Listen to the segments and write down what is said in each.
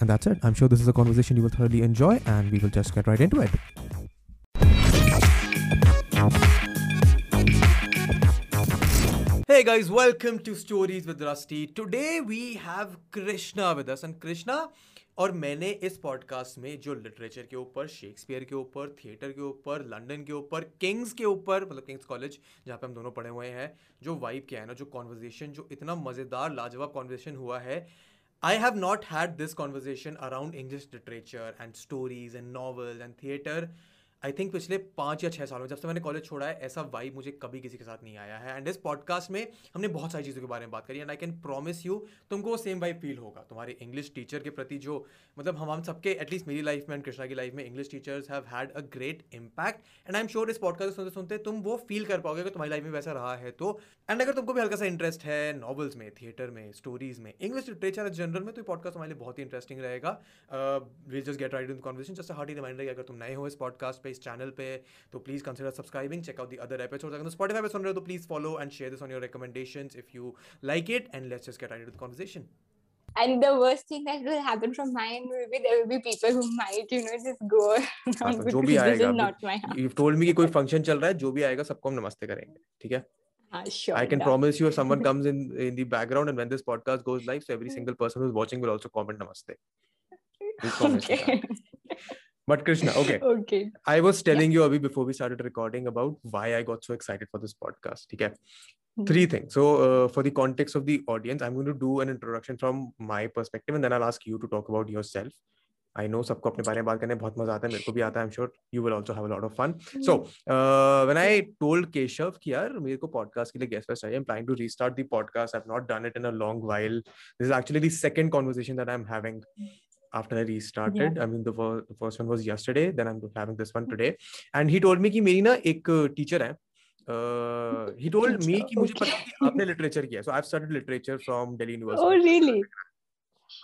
And that's it. I'm sure this is a conversation you will thoroughly enjoy, and we will just get right into it. Hey guys, welcome to Stories with Rusty. Today we have Krishna with us, and Krishna और मैंने इस podcast में जो literature के ऊपर Shakespeare के ऊपर theatre के ऊपर लंदन के ऊपर किंग्स के ऊपर मतलब किंग्स कॉलेज जहाँ पे हम दोनों पढ़े हुए हैं जो वाइब क्या है ना जो कॉन्वर्जेशन जो इतना मज़ेदार लाजवाब कॉन्वर्जेशन हुआ है I have not had this conversation around English literature and stories and novels and theatre I think पिछले पाँच या छः सालों में जब से मैंने कॉलेज छोड़ा है, ऐसा वाइब मुझे कभी किसी के साथ नहीं आया है। एंड इस पॉडकास्ट में हमने बहुत सारी चीज़ों के बारे में बात करी and I can promise you तुमको वो सेम वाइब फील होगा। तुम्हारे इंग्लिश टीचर के प्रति जो मतलब हम हम सबके एटलीस्ट मेरी लाइफ में एंड कृष्णा की लाइफ में English teachers have had a great impact and I am sure इस पॉडकास्ट सुनते सुनते तुम वो फील कर पाओगे अगर तुम्हारी लाइफ में वैसा रहा है तो। एंड अगर तुमको भी हल्का सा इंटरेस्ट है नॉवल्स में थिएटर में स्टोरीज में इंग्लिश लिटरेचर जनरल में तो पॉडकास्ट हमारे लिए बहुत ही इंटरेस्टिंग रहेगा। Will just get right in conversation just hearty reminder अगर तुम नए हो इस पॉडकास्ट पे इस चैनल पे तो please consider subscribing check out the other episodes अगर स्पॉटिफाई पे सुन रहे हो तो please follow and share this on your recommendations if you like it and let's just get right in conversation and the worst thing that will happen from my end will be there will be people who might you know just go around जो भी आएगा not my you've told me कि कोई function चल रहा है जो भी आएगा सबको हम नमस्ते करेंगे ठीक है Uh, sure, I can done. promise you if someone comes in in the background and when this podcast goes live, so every single person who's watching will also comment namaste. Okay. But Krishna, okay. okay. I was telling yeah. you Abhi before we started recording about why I got so excited for this podcast. Okay. Mm-hmm. Three things. So, uh, for the context of the audience, I'm going to do an introduction from my perspective, and then I'll ask you to talk about yourself. I know सबको अपने बारे में बात करने बहुत मजा आता है मेरे को भी आता है I'm sure you will also have a lot of fun. So uh, when I told Keshav कि यार मेरे को podcast के लिए guest host चाहिए I'm planning to restart the podcast. I've not done it in a long while. This is actually the second conversation that I'm having after I restarted. Yeah. I mean, the, the first one was yesterday. Then I'm having this one today. And he told me कि मेरी ना एक teacher है. Uh, he told me कि मुझे पता कि आपने literature किया. So I've studied literature from Delhi University. Oh really?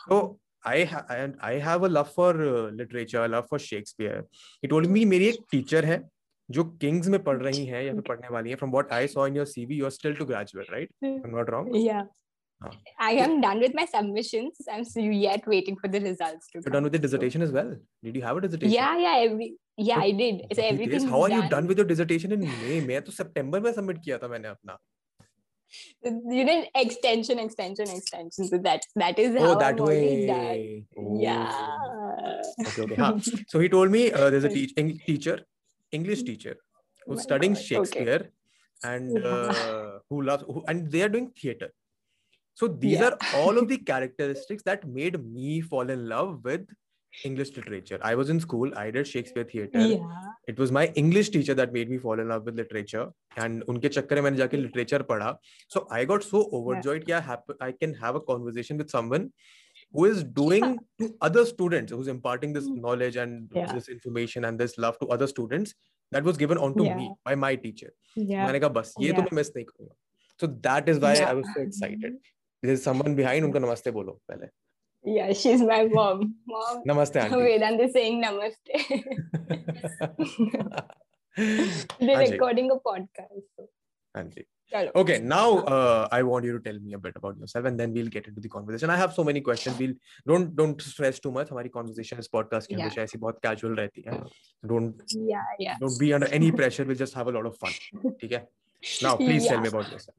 So I ha- and I have a love for uh, literature, a love for Shakespeare. He told me मेरी एक teacher है जो किंग्स में पढ़ रही हैं या फिर पढ़ने वाली हैं. From what I saw in your CV, you're still to graduate, right? I'm not wrong. Yeah. I am done with my submissions. I'm still yet waiting for the results to. You're done with the dissertation as well. Did you have a dissertation? Yeah, yeah, every yeah, I did. So everything. How are done. you done with your dissertation in May? मैं तो September में submit किया था मैंने अपना. You did extension, extension, extension. So that that is oh, how that I'm way. done. Oh. Yeah. Okay, okay. Huh. So he told me uh, there's a teach, teacher, English teacher, who's oh studying God. Shakespeare, okay. and uh, who loves, who, and they are doing theater. So these yeah. are all of the characteristics that made me fall in love with English literature. I was in school, I did Shakespeare theater. Yeah. It was my English teacher that made me fall in love with literature. And unke chakkar mein maine jaake literature padha. So I got so overjoyed yeah. that I can have a conversation with someone who is doing yeah. to other students, who's imparting this knowledge and yeah. this information and this love to other students that was given onto yeah. me by my teacher. Yeah. मैंने कहा बस ये तो मैं miss नहीं करूंगा. So that is why I was so excited. There's someone behind उनको नमस्ते बोलो पहले yeah she's my mom mom namaste auntie vedant is saying namaste they're recording a podcast so. auntie Okay, now uh, I want you to tell me a bit about yourself, and then we'll get into the conversation. I have so many questions. We'll don't don't stress too much. हमारी conversation इस podcast की हमेशा ऐसी बहुत casual रहती है. Don't yeah yeah. Don't be under any pressure. We'll just have a lot of fun. ठीक है? Now please yeah. tell me about yourself.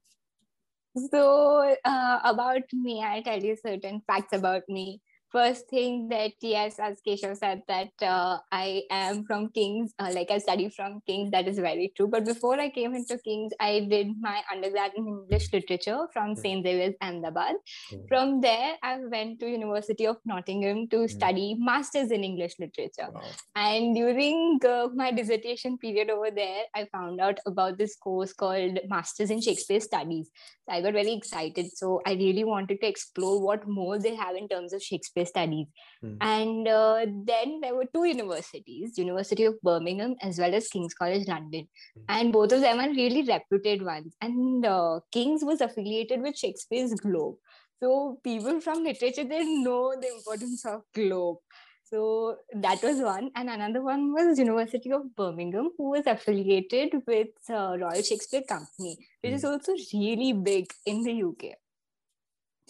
So, uh, about me, I'll tell you certain facts about me first thing that yes as keshav said that uh, i am from kings uh, like i study from kings that is very true but before i came into kings i did my undergrad in english literature from mm. st xavier's ahmedabad mm. from there i went to university of nottingham to mm. study masters in english literature wow. and during uh, my dissertation period over there i found out about this course called masters in shakespeare studies so i got very excited so i really wanted to explore what more they have in terms of shakespeare Shakespeare studies. Hmm. And uh, then there were two universities, University of Birmingham as well as King's College London. Hmm. And both of them are really reputed ones. And uh, King's was affiliated with Shakespeare's Globe. So people from literature, they know the importance of Globe. So that was one. And another one was University of Birmingham, who was affiliated with uh, Royal Shakespeare Company, which is also really big in the UK.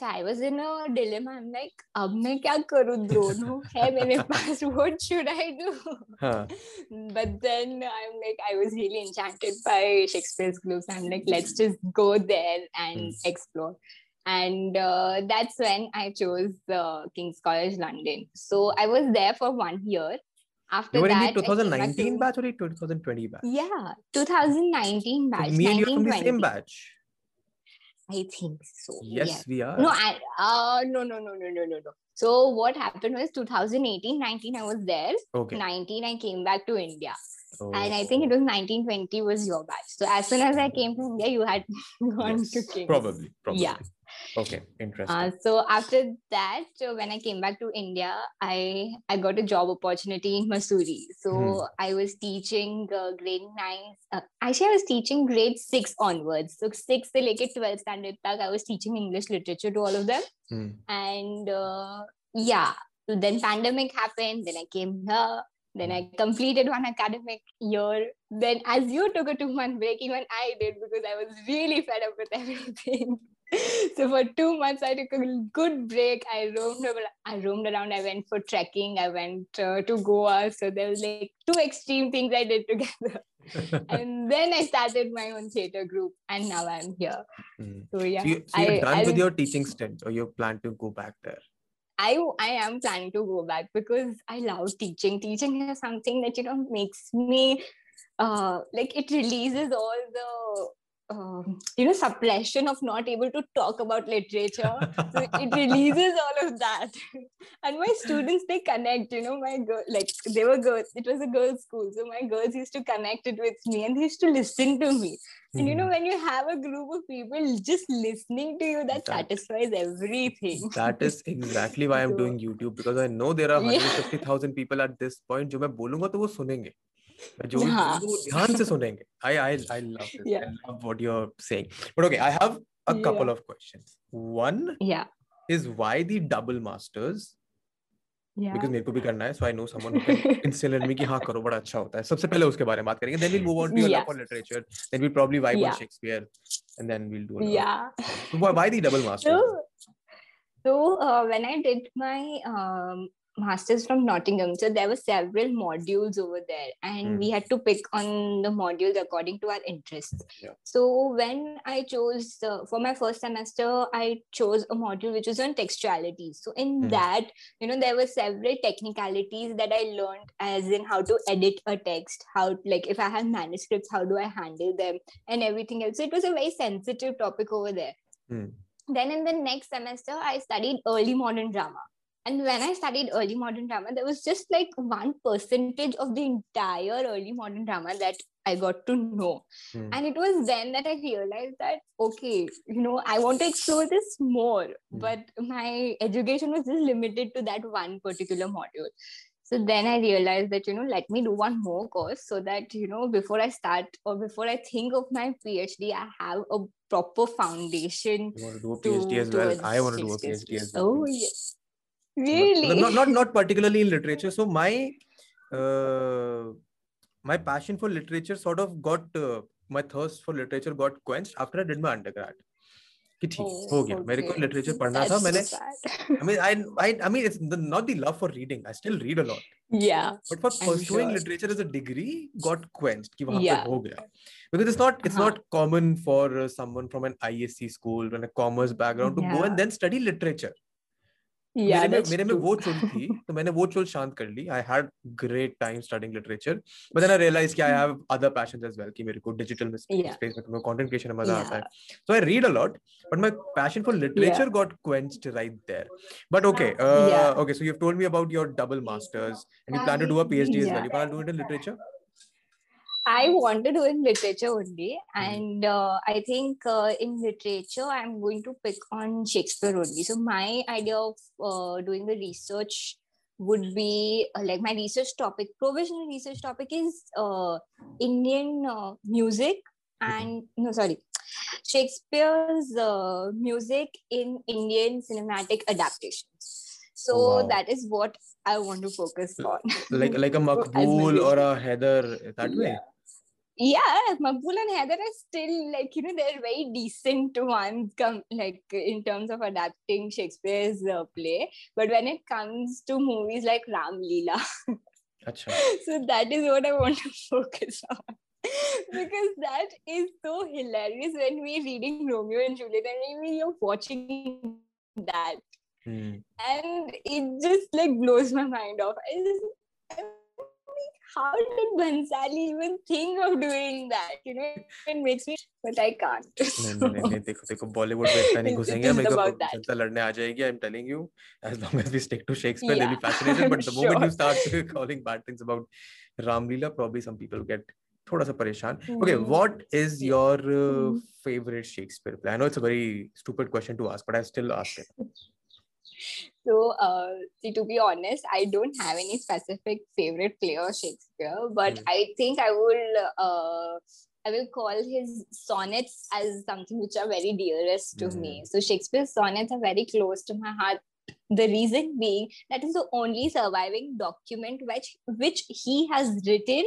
So I was in a dilemma. I'm like, अब मैं क्या करूँ दोनों है मेरे पास what should I do? हाँ But then I'm like, I was really enchanted by Shakespeare's Globe. So I'm like, let's just go there and Hmm. explore. And uh, that's when I chose uh, King's College London. So I was there for one year. After you were in that, the I came back 2019 to- batch or the 2020 batch Yeah, 2019 So batch. me and you are from the 1920. same batch I think so. yes we are No, I uh no no no no no no no. So what happened was 2018, 19 I was there. okay 19 I came back to India. oh. And I think it was 1920 was your batch. So as soon as I came to India, you had gone Yes, to King's. probably probably Yeah. Okay interesting Uh, so after that, uh, when I came back to India, I I got a job opportunity in Mussoorie. So Hmm. I was teaching uh, grade nine. Uh, actually, I was teaching grade six onwards. So six to like 12th standard tag, I was teaching English literature to all of them. Hmm. And uh, yeah, then pandemic happened. Then I came here. Then I completed one academic year. Then, as you took a two month break, even I did because I was really fed up with everything. so for two months, I took a good break. I roamed, I roamed around. I went for trekking. I went uh, to Goa. So there was like two extreme things I did together. and then I started my own theater group, and now I'm here. Hmm. So yeah, so, you, so you're I- done I- with your teaching stint or you plan to go back there I I am planning to go back because I love teaching. Teaching is something that you know makes me uh like it releases all the um, you know suppression of not able to talk about literature. So it releases all of that. And my students they connect you know my girl like they were girls it was a girls school so my girls used to connect it with me and they used to listen to me. Mm. and you know hmm. when you have a group of people just listening to you that, that satisfies everything. that is exactly why i'm so, doing youtube because i know there are 150000 yeah. people at this point jo main bolunga to wo sunenge हाँ। जो ध्यान से सुनेंगे। I I I love I love what you are saying but okay I have a couple of questions one या is why the double masters because मेरे को भी करना है so I know someone instil in me कि हाँ करो बड़ा अच्छा होता है। सबसे पहले उसके बारे में बात करेंगे then will move on to your love for literature then will probably vibe on Shakespeare and then will do yeah so why the double masters So uh, when I did my um, masters from Nottingham, so there were several modules over there, and Hmm. we had to pick on the modules according to our interests. Yeah. So when I chose uh, for my first semester, I chose a module which was on textualities. So in Hmm. that, you know, there were several technicalities that I learned, as in how to edit a text, how like if I have manuscripts, how do I handle them, and everything else. So it was a very sensitive topic over there. Hmm. Then in the next semester, I studied early modern drama. And when I studied early modern drama, there was just like one percentage of the entire early modern drama that I got to know. Hmm. And it was then that I realized that, okay, you know, I want to explore this more. Hmm. But my education was just limited to that one particular module. So then I realized that, you know, let me do one more course so that, you know, before I start or before I think of my PhD, I have a proper foundation You want to do a to- as well. I want to do a PhD as well. Oh, yes But- Really? but Not, not not particularly in literature. So my uh, my passion for literature sort of got uh, my thirst for literature got quenched after I did my undergrad. कि ठीक Oh, हो गया मेरे को okay. Literature पढ़ना था That's so मैंने sad. I mean I I I mean it's the, not the love for reading I still read a lot yeah. but for I'm pursuing sure. literature as a degree got quenched कि वहाँ पे Yeah. हो गया because it's not it's हाँ. not common for uh, someone from an ISC school and a commerce background to go Yeah. and then study literature yeah, मेरे मेरे में वो चुल थी तो मैंने वो चुल शांत कर ली। I had great time starting literature but then I realise कि I have other passions as well कि मेरे को डिजिटल में स्पेस में कंटेंट क्रिएशन में मज़ा आता है। So I read a lot but my passion for literature got quenched right there but okay okay so you have told me about your double masters and you plan to do a PhD as well you plan to do it in literature I want to do in literature only, and uh, I think uh, in literature I'm going to pick on Shakespeare only. So my idea of uh, doing the research would be uh, like my research topic, provisional research topic is uh, Indian uh, music and no, sorry, Shakespeare's uh, music in Indian cinematic adaptations. So wow. that is what I want to focus on. like like a Maqbool or a. Haider that way. Yeah, Maqbool and Haider are still like you know they're very decent ones come like in terms of adapting Shakespeare's uh, play. But when it comes to movies like Ram Leela, so that is what I want to focus on. because that is so hilarious when we're reading Romeo and Juliet and maybe you're watching that Hmm. and it just like blows my mind off. I just, I'm how did Bhansali even think of doing that? You know, it makes me, but I can't. No, no, no. देखो देखो बॉलीवुड में इतना लड़ने आ जाएगी. I'm telling you, as long as we stick to Shakespeare, yeah, they'll be fascinated. But the moment you start calling bad things about Ramlila, probably some people get थोड़ा सा परेशान okay what is your favourite Shakespeare play I know it's a very stupid question to ask but I still ask it I still ask it So, uh, see, to be honest, I don't have any specific favorite play of Shakespeare, but Mm. I think I will, uh, I will call his sonnets as something which are very dearest to me. So, Shakespeare's sonnets are very close to my heart. The reason being that is the only surviving document which which he has written,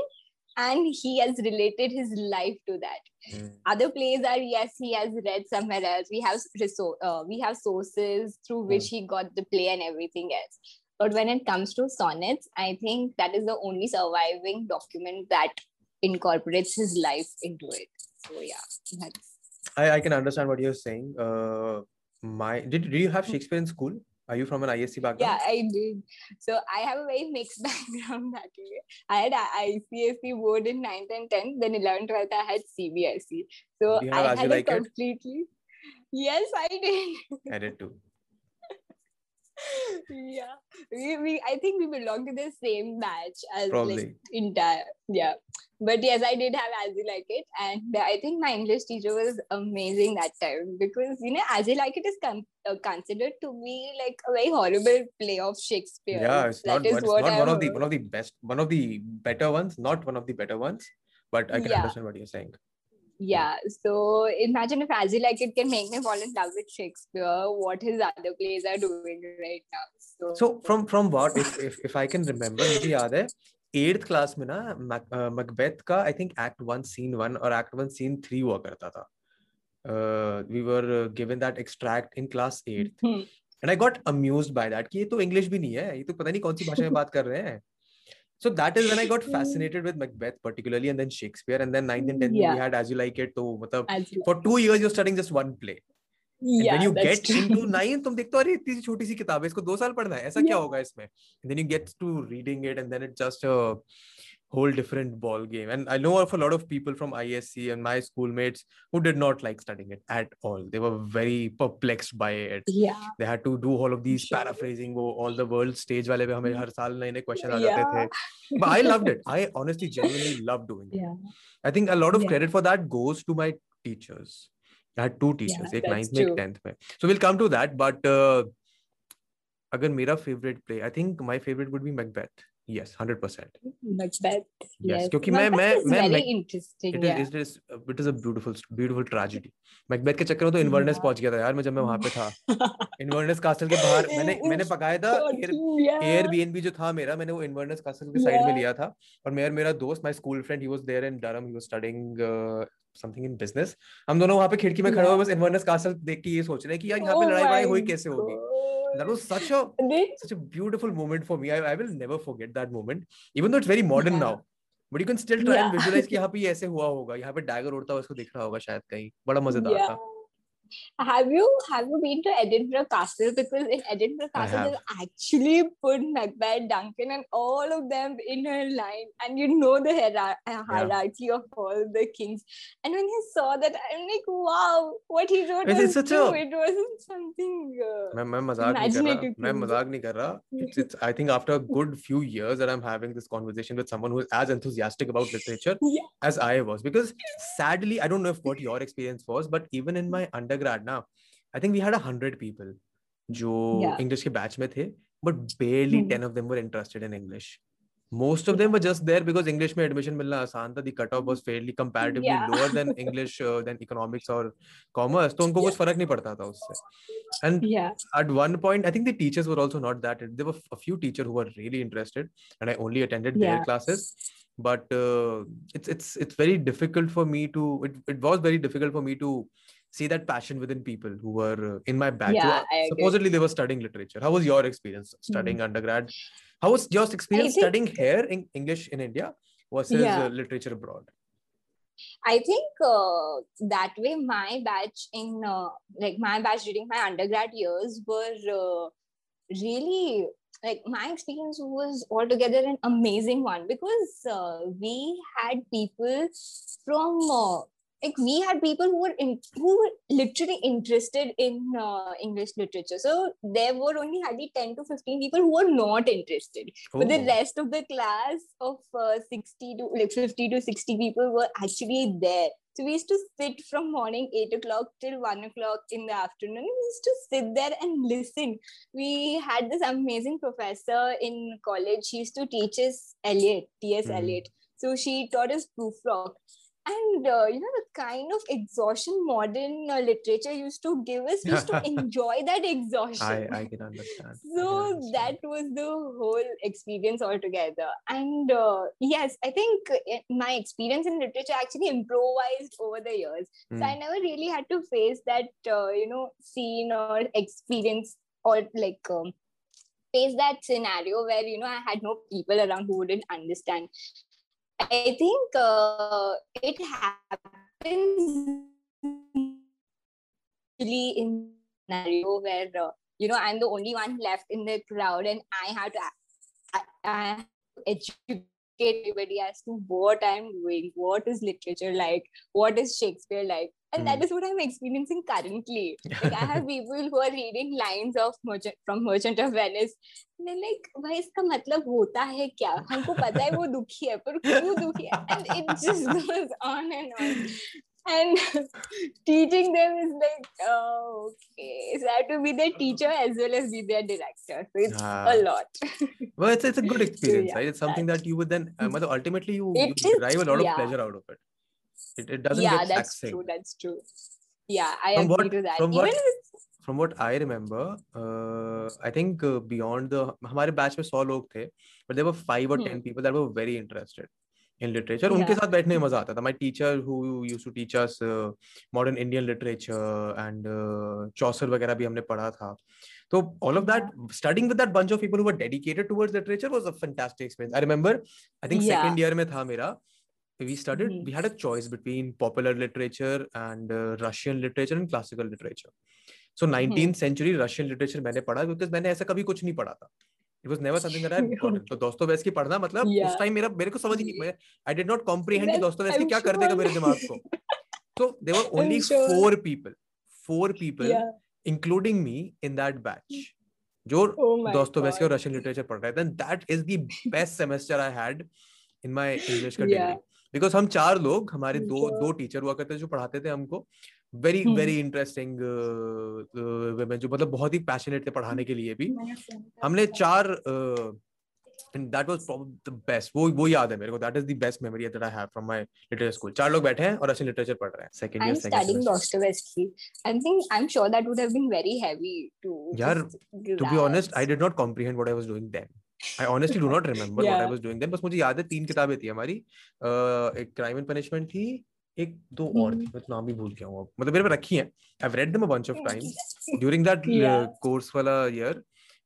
and he has related his life to that. Hmm. other plays are yes he has read somewhere else. We have resor- uh, we have sources through which he got the play and everything else. But when it comes to sonnets i think that is the only surviving document that incorporates his life into it. So yeah that's I, I can understand what you're saying. Uh, my did, did you have Shakespeare in school are you from an ISC background? Yeah i did so i have a very mixed background that way i had icse board in 9th and 10th then 11th 12th i had cbse so you i have You had Like a It? completely. Yes i did. I did too yeah. We, we i think we belong to the same batch as like probably. entire yeah. But yes i did have as you like it and i think my english teacher was amazing that time because you know as you like it is con- uh, considered to be like a very horrible play of shakespeare. Yeah it's That not, is it's not I one of the one of the best one of the better ones not one of the better ones but i can Yeah. understand what you're saying yeah so imagine if as like it can make me fall in love with shakespeare what his other plays are doing right now so, so from from what if if, if i can remember मुझे याद है eighth class में ना Macbeth का I think act one scene one और act one scene three हुआ करता था we were given that extract in class eighth Hmm. And I got amused by that कि ये तो इंग्लिश भी नहीं है ये तो पता नहीं कौन सी भाषा में बात कर रहे हैं so that is when i got Hmm. fascinated with macbeth particularly and then shakespeare and then 9th and 10th Yeah. we had as you like it to matlab for two years you're studying just one play yeah when you get true. into nine तुम देखते हो अरे इतनी छोटी सी किताब है इसको दो साल पढ़ना है ऐसा क्या Yeah. होगा इसमें and then you get to reading it and then it just a whole different ball game and I know of a lot of people from ISC and my schoolmates who did not like studying it at all they were very perplexed by it yeah they had to do all of these Sure. paraphrasing वो all the world stage वाले पे हमें हर साल नए नए question आ Yeah. जाते थे but I loved it I honestly genuinely loved doing it yeah I think a lot of Yeah. credit for that goes to my teachers. I had two teachers, एक that's ninth में एक true. tenth में. So we'll come to that, but uh, अगर मेरा favorite play, I think my favorite would be Macbeth. Yes, hundred percent. Macbeth. Yes, Yes, क्योंकि मैं मैं मैं very Mac- interesting. it is yeah. it is it is a beautiful beautiful tragedy. Macbeth के चक्कर में तो इन्वर्नेस पहुँच गया था यार मैं जब मैं वहाँ पे था इन्वर्नेस कास्टल के बाहर मैंने मैंने पकाया था. एयरबीएनबी जो था मेरा मैंने वो इन्वर्नेस कास्टल के साइड में लिया था और मेरा मेरा दोस्त my school friend he was there in Durham he was studying something in business हम दोनों वहाँ पे खिड़की में खड़े हुए बस इन्वर्नेस कास्टल देख के ये सोच रहे हैं कि यार यहाँ Oh पे लड़ाई वड़ाई हुई कैसे होगी. That was such a such a beautiful moment for me I, I will never forget that moment even though it's very modern Yeah. now but you can still try yeah. and visualize कि यहाँ पे ये ऐसे हुआ होगा यहाँ पे dagger उड़ता हुआ उसको दिख रहा होगा शायद कहीं बड़ा मज़ेदार yeah. था have you have you been to Edinburgh Castle? Because in Edinburgh Castle, they actually put Macbeth, Duncan, and all of them in a line, and you know the hierar- uh, hierarchy yeah. of all the kings. And when he saw that, I'm like, wow, what he wrote was such true. A... It wasn't something. Uh, मैं मैं मजाक नहीं कर रहा. मैं मजाक नहीं कर रहा. It's, it's I think after a good few years that I'm having this conversation with someone who is as enthusiastic about literature yeah. as I was, because sadly, I don't know if what your experience was, but even in my undergrad now i think we had a hundred people जो English के batch में थे but बेयरली ten of them were interested in English most of them were just there because english में admission मिलना आसान था the cutoff was fairly comparatively yeah. lower than english uh, than economics or commerce तो उनको yeah. कुछ फर्क नहीं पड़ता था उससे and yeah. at one point i think the teachers were also not that there were a few teachers who were really interested and i only attended yeah. their classes but uh, it's it's it's very difficult for me to it, it was very difficult for me to see that passion within people who were uh, in my batch. Yeah, supposedly they were studying literature. How was your experience studying mm-hmm. undergrad? How was your experience think, studying here in English in India versus yeah. uh, literature abroad? I think uh, that way my batch in uh, like my batch during my undergrad years were uh, really like my experience was altogether an amazing one because uh, we had people from uh, like we had people who were in, who were literally interested in uh, English literature. So there were only hardly 10 to 15 people who were not interested. Oh. But the oh. rest of the class of uh, 60 to like 50 to 60 people were actually there. So we used to sit from morning 8 o'clock till 1 o'clock in the afternoon. We used to sit there and listen. We had this amazing professor in college. She used to teach us Eliot, T.S. Mm. Eliot. So she taught us Prufrock and uh, you know the kind of exhaustion modern uh, literature used to give us we used to enjoy that exhaustion I, I can understand so can understand. that was the whole experience altogether and uh, yes i think uh, my experience in literature actually improvised over the years mm. so i hmm. never really had to face that uh, you know scene or experience or like um, face that scenario where you know i had no people around who wouldn't understand I think uh, it happens really in a scenario where uh, you know I'm the only one left in the crowd and I have to I, I educate everybody as to what I'm doing, what is literature like, what is Shakespeare like, and mm. that hmm. is what i'm experiencing currently. Like i have people who are reading lines of merchant from merchant of venice. And they're like why iska matlab hota hai kya humko pata hai wo dukhi hai par kyun dukhi hai and it just goes on and on. And teaching them is like oh, okay. So i have to be their teacher as well as be their director. So it's a lot. Well it's, it's a good experience so, yeah, right? It's something that, that you would then uh, ultimately you, you derive a lot yeah. of pleasure out of it. It, it doesn't yeah get that's taxing. true that's true yeah i from agree what, to that from Even what, from what I remember, uh, I think uh, beyond the हमारे batch में सौ लोग थे, but there were five or hmm. ten people that were very interested in literature. Yeah. उनके साथ बैठने में मज़ा आता था. My teacher who used to teach us uh, modern Indian literature and uh, Chaucer वगैरह भी हमने पढ़ा था. So all of that, studying with that bunch of people who were dedicated towards literature was a fantastic experience. I remember, I think yeah. second year में था मेरा we started nice. we had a choice between popular literature and uh, russian literature and classical literature. So 19th century russian literature मैंने पढ़ा क्योंकि मैंने ऐसा कभी कुछ नहीं पढ़ा था। It was never something that I had तो दोस्तोवेस्की पढ़ना मतलब yeah. उस टाइम मेरा मेरे को समझ नहीं आई डिड नॉट कॉम्प्रिहेंड कि दोस्तोवेस्की क्या sure. कर देगा मेरे दिमाग को। So there were only four people four people including me in that batch जो oh दोस्तोवेस्की और रशियन लिटरेचर पढ़ रहे थे। That is the best semester I had in my English का डिग्री बिकॉज़ हम चार लोग हमारे दो दो टीचर हुआ करते जो पढ़ाते थे हमको वेरी वेरी इंटरेस्टिंग जो मतलब बहुत ही पैशनेट थे पढ़ाने के लिए भी। हमने चार दैट वाज द बेस्ट वो वो याद है मेरे को that is the best memory that I have from my literature school चार लोग बैठे हैं और ऐसे लिटरेचर पढ़ रहे हैं। Second year second studying Dostoevsky I think I am sure that would have been very heavy to यार to be honest I did not comprehend what I was doing then I honestly do not remember what I was doing then बस मुझे याद है तीन किताबें थी हमारी। uh, एक क्राइम एंड पनिशमेंट थी एक दो और थी मैं नाम भी भूल गया हूँ मतलब मेरे पे रखी हैं। I have read them a bunch of times during that course वाला year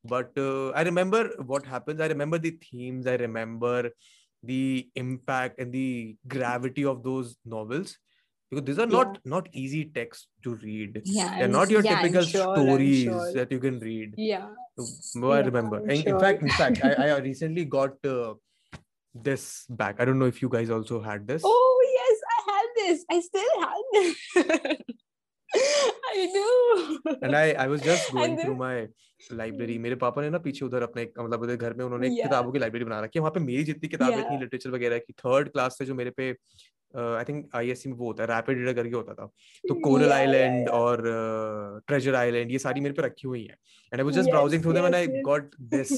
but uh, i remember what happens i remember the themes i remember the impact and the gravity of those novels because these are not not easy texts to read. Yeah they're not your yeah, typical sure, stories sure. that you can read. Yeah. I remember. I'm in, fact in fact I, I recently got uh, this back. I don't know if you guys also had this. Oh yes i had this. I still have this i do and I I was just going And through my library मेरे पापा ने ना पीछे उधर अपने मतलब उधर घर में उन्होंने Yeah. किताबों की लाइब्रेरी बना रखी है वहाँ पे मेरी जितनी किताबें Yeah. थी लिटरेचर वगैरह की थर्ड क्लास से जो मेरे पे आई थिंक आईएससी में वो होता है रैपिड रीडर करके होता था तो कोरल आइलैंड. और ट्रेजर आइलैंड ये सारी मेरे पे रखी हुई हैं and I was just browsing through them and I. Got this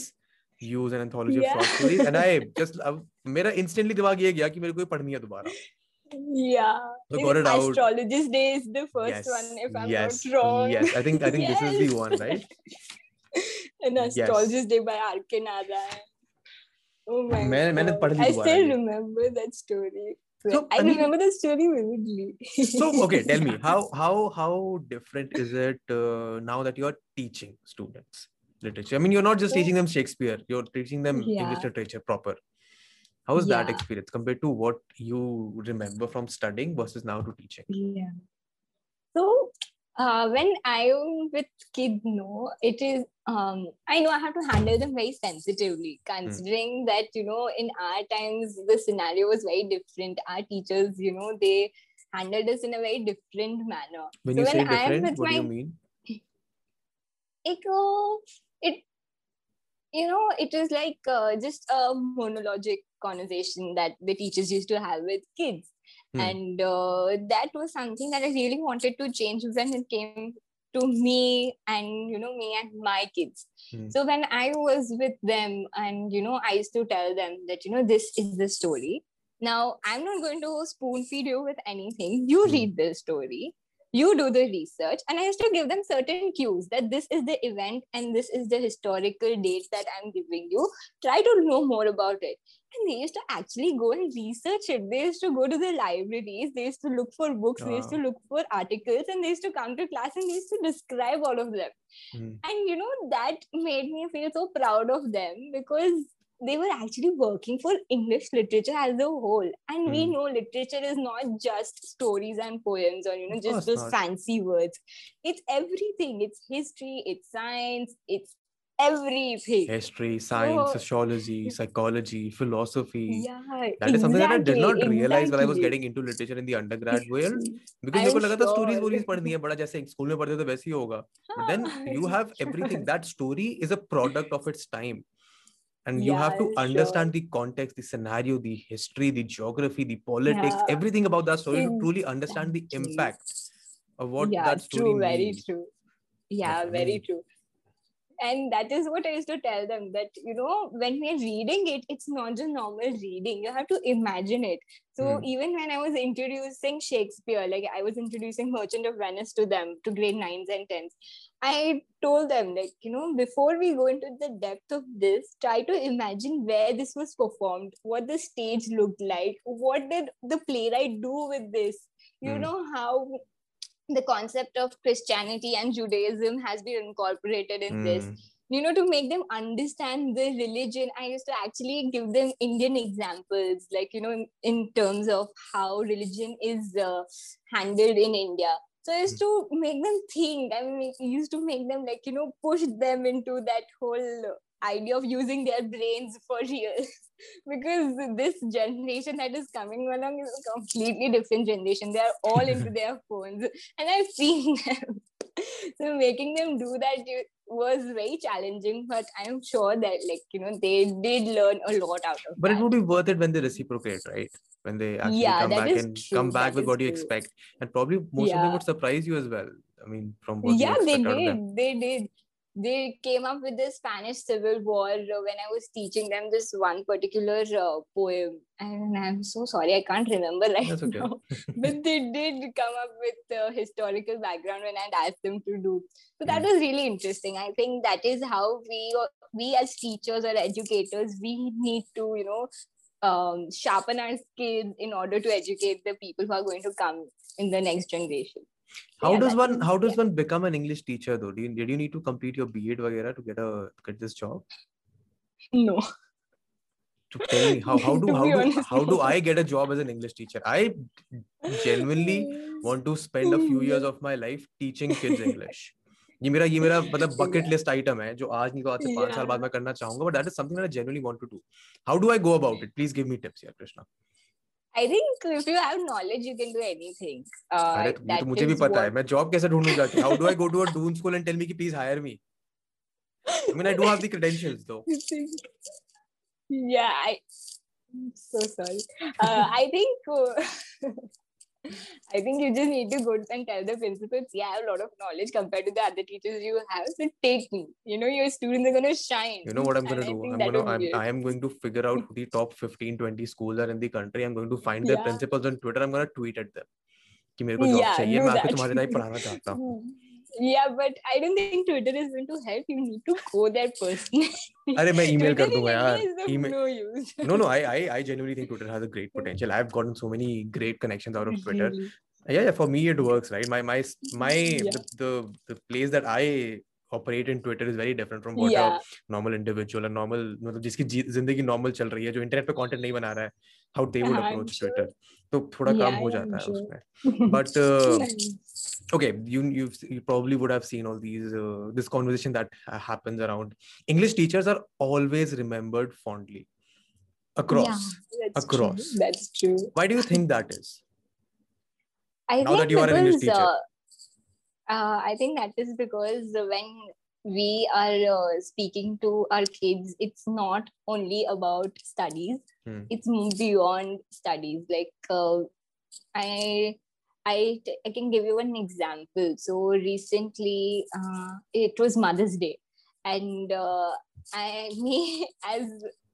use an anthology of Yeah. short stories and I just अब मेरा instantly दिमाग ये गया कि मेरे को ये पढ़नी है दोबारा yeah so got it astrologist out day is the first yes. one if i'm yes. not wrong yes i think i think yes. this is the one right an astrologist day by R.K. Narayan oh my I still remember that story so, I, I mean, remember the story vividly. so okay, tell me how how how different is it uh, now that you're teaching students literature? I mean, you're not just teaching them Shakespeare; you're teaching them yeah. English literature proper how is that Yeah. experience compared to what you remember from studying versus now to teaching Yeah. So uh, when I'm with kids, no, it is um I know I have to handle them very sensitively, considering that you know in our times the scenario was very different. Our teachers, you know, they handled us in a very different manner. when So you say when I am different with what do you mean It it you know it is like uh, just a monologic conversation that the teachers used to have with kids Hmm. and uh, that was something that i really wanted to change when it came to me and you know me and my kids Hmm. so when i was with them and you know i used to tell them that you know this is the story now i'm not going to spoon feed you with anything you Hmm. read the story you do the research and i used to give them certain cues that this is the event and this is the historical date that i'm giving you. Try to know more about it. And they used to actually go and research it. They used to go to the libraries. They used to look for books. They used to look for articles and they used to come to class and they used to describe all of them. Hmm. and you know that made me feel so proud of them because they were actually working for english literature as a whole and we Hmm. know literature is not just stories and poems or you know Of just course those not. fancy words it's everything it's history it's science it's everything history science So- sociology psychology philosophy yeah that is something that I did not exactly, realize when I was exactly. getting into literature in the undergrad world because I'm मेरे को लगा था stories sure. Voorhees पढ़नी है बड़ा जैसे school में पढ़ते थे वैसे ही होगा but then you have everything that story is a product of its time and you have to understand the context the scenario the history the geography the politics Yeah. everything about that story to truly understand the impact of what yeah, that story true, very true. Yeah, That's very amazing. true. And that is what I used to tell them that you know when we're reading it, it's not just normal reading. You have to imagine it. So Hmm. even when I was introducing Shakespeare, like I was introducing Merchant of Venice to them, to grade nines and tens, I told them like you know before we go into the depth of this, try to imagine where this was performed, what the stage looked like, what did the playwright do with this. You Hmm. know how the concept of Christianity and Judaism has been incorporated in this. Hmm. You know, to make them understand the religion, I used to actually give them Indian examples, like, you know, in, in terms of how religion is uh, handled in India. So I used to make them think. I mean, I used to make them, like, you know, push them into that whole idea of using their brains for real. because this generation that is coming along is a completely different generation. They are all into their phones, and I've seen them. so making them do that was very challenging, but I'm sure that, like you know, they did learn a lot out of but that. it would be worth it when they reciprocate right? When they actually Yeah, come back and true, come back that with what you expect. And probably most of them would surprise you as well i mean from what yeah they expect out of did. They did they came up with the spanish civil war uh, when i was teaching them this one particular uh, poem and i'm so sorry i can't remember right That's okay. now but they did come up with the historical background when i'd asked them to do so that Mm. was really interesting i think that is how we we as teachers or educators we need to you know um, sharpen our skills in order to educate the people who are going to come in the next generation how Yeah, does one how does yeah. one become an english teacher though do you, did you need to complete your b.ed vagera to get a get this job no to tell me how how do how do honest. how do I get a job as an English teacher? I genuinely want to spend a few years of my life teaching kids English. ये मेरा ये मेरा मतलब bucket list item है जो आज नहीं तो आज से पाँच साल बाद मैं करना चाहूँगा but that is something that I genuinely want to do. How do I go about it? Please give me tips here, Krishna. I think if you have knowledge, you can do anything. Uh, अरे तो ये that तो मुझे भी is पता है what- मैं job कैसे ढूंढूं जाके how do I go to a Doon school and tell me कि please hire me I mean I do have the credentials though You think- yeah, I, I'm so sorry. Uh, I think. Uh, I think you just need to go and tell the principals, yeah, I have a lot of knowledge compared to the other teachers you have. So take me. You know, your students are gonna shine. you know what i'm And going to I do think i'm that going to would I'm, be it. i am going to figure out who the top 15 20 schools are in the country i'm going to find their Yeah. principals on twitter i'm going to tweet at them कि मेरे को job Yeah, चाहिए do मैं आपको that. तुम्हारे लिए पढ़ाना चाहता हूँ Yeah, but I don't think Twitter is going to help. You need to go there personally. अरे मैं ईमेल कर Twitter in दूंगा यार India is of email no use. no no I, I i genuinely think twitter has a great potential i've gotten so many great connections out of twitter Really. yeah, yeah for me it works right my my my Yeah. the, the the place that i operate in twitter is very different from what Yeah, a normal individual a normal मतलब जिसकी जी- जिंदगी normal चल रही है जो internet पे content नहीं बना रहा है how they would I'm approach sure. twitter तो थोड़ा Yeah, काम हो I'm जाता है sure. उसमें but uh, Nice. okay you you've, you probably would have seen all these uh, this conversation that ha- happens around english teachers are always remembered fondly across That's across. True. That's true. why do you think that is I Now think that you are an English because, teacher. Uh, uh, I think that is because when we are uh, speaking to our kids, it's not only about studies. Hmm. It's beyond studies. Like uh, I, I, t- I can give you an example. So recently, uh, it was Mother's Day, and uh, I, me as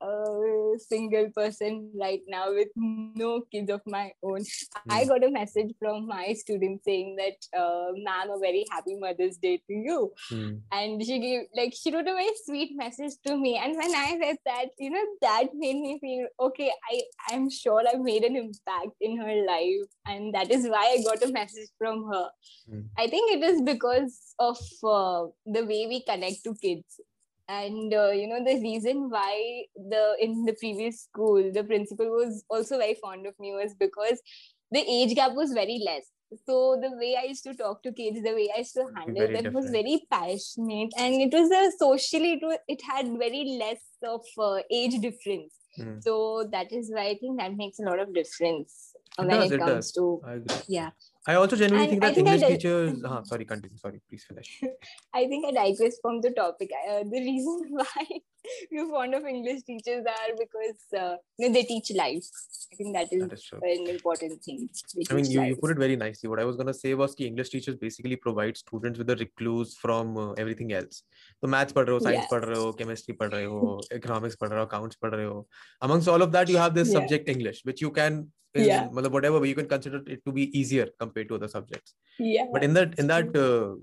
a single person right now with no kids of my own, I Hmm. got a message from my student saying that, uh, "Ma'am, a very happy Mother's Day to you." Hmm. And she gave like she wrote a very sweet message to me. And when I read that, you know, that made me feel okay. I I'm sure I made an impact in her life, and that is why I got a message from her. Hmm. I think it is because of uh, the way we connect to kids and uh, you know the reason why the in the previous school the principal was also very fond of me was because the age gap was very less. So the way i used to talk to kids the way i used to handle Very them was very passionate. And it was a socially it, was, it had very less of uh, age difference. Hmm. so that is why i think that makes a lot of difference uh, It when does, it it comes does. to yeah I also genuinely and think that think English dig- teachers. Uh, sorry, continue. Sorry, please finish. I think I digress from the topic. Uh, the reason why we're fond of English teachers are because uh, you know, they teach life. I think that is, that is an important thing. I mean, you, you put it very nicely. What I was going to say was the English teachers basically provide students with a recluse from uh, everything else. So, maths, pad science, yeah. chemistry, pad economics, pad accounts, pad. Amongst all of that, you have this yeah. subject English, which you can is yeah. whatever you can consider it to be easier compared to other subjects yeah but in that in that uh,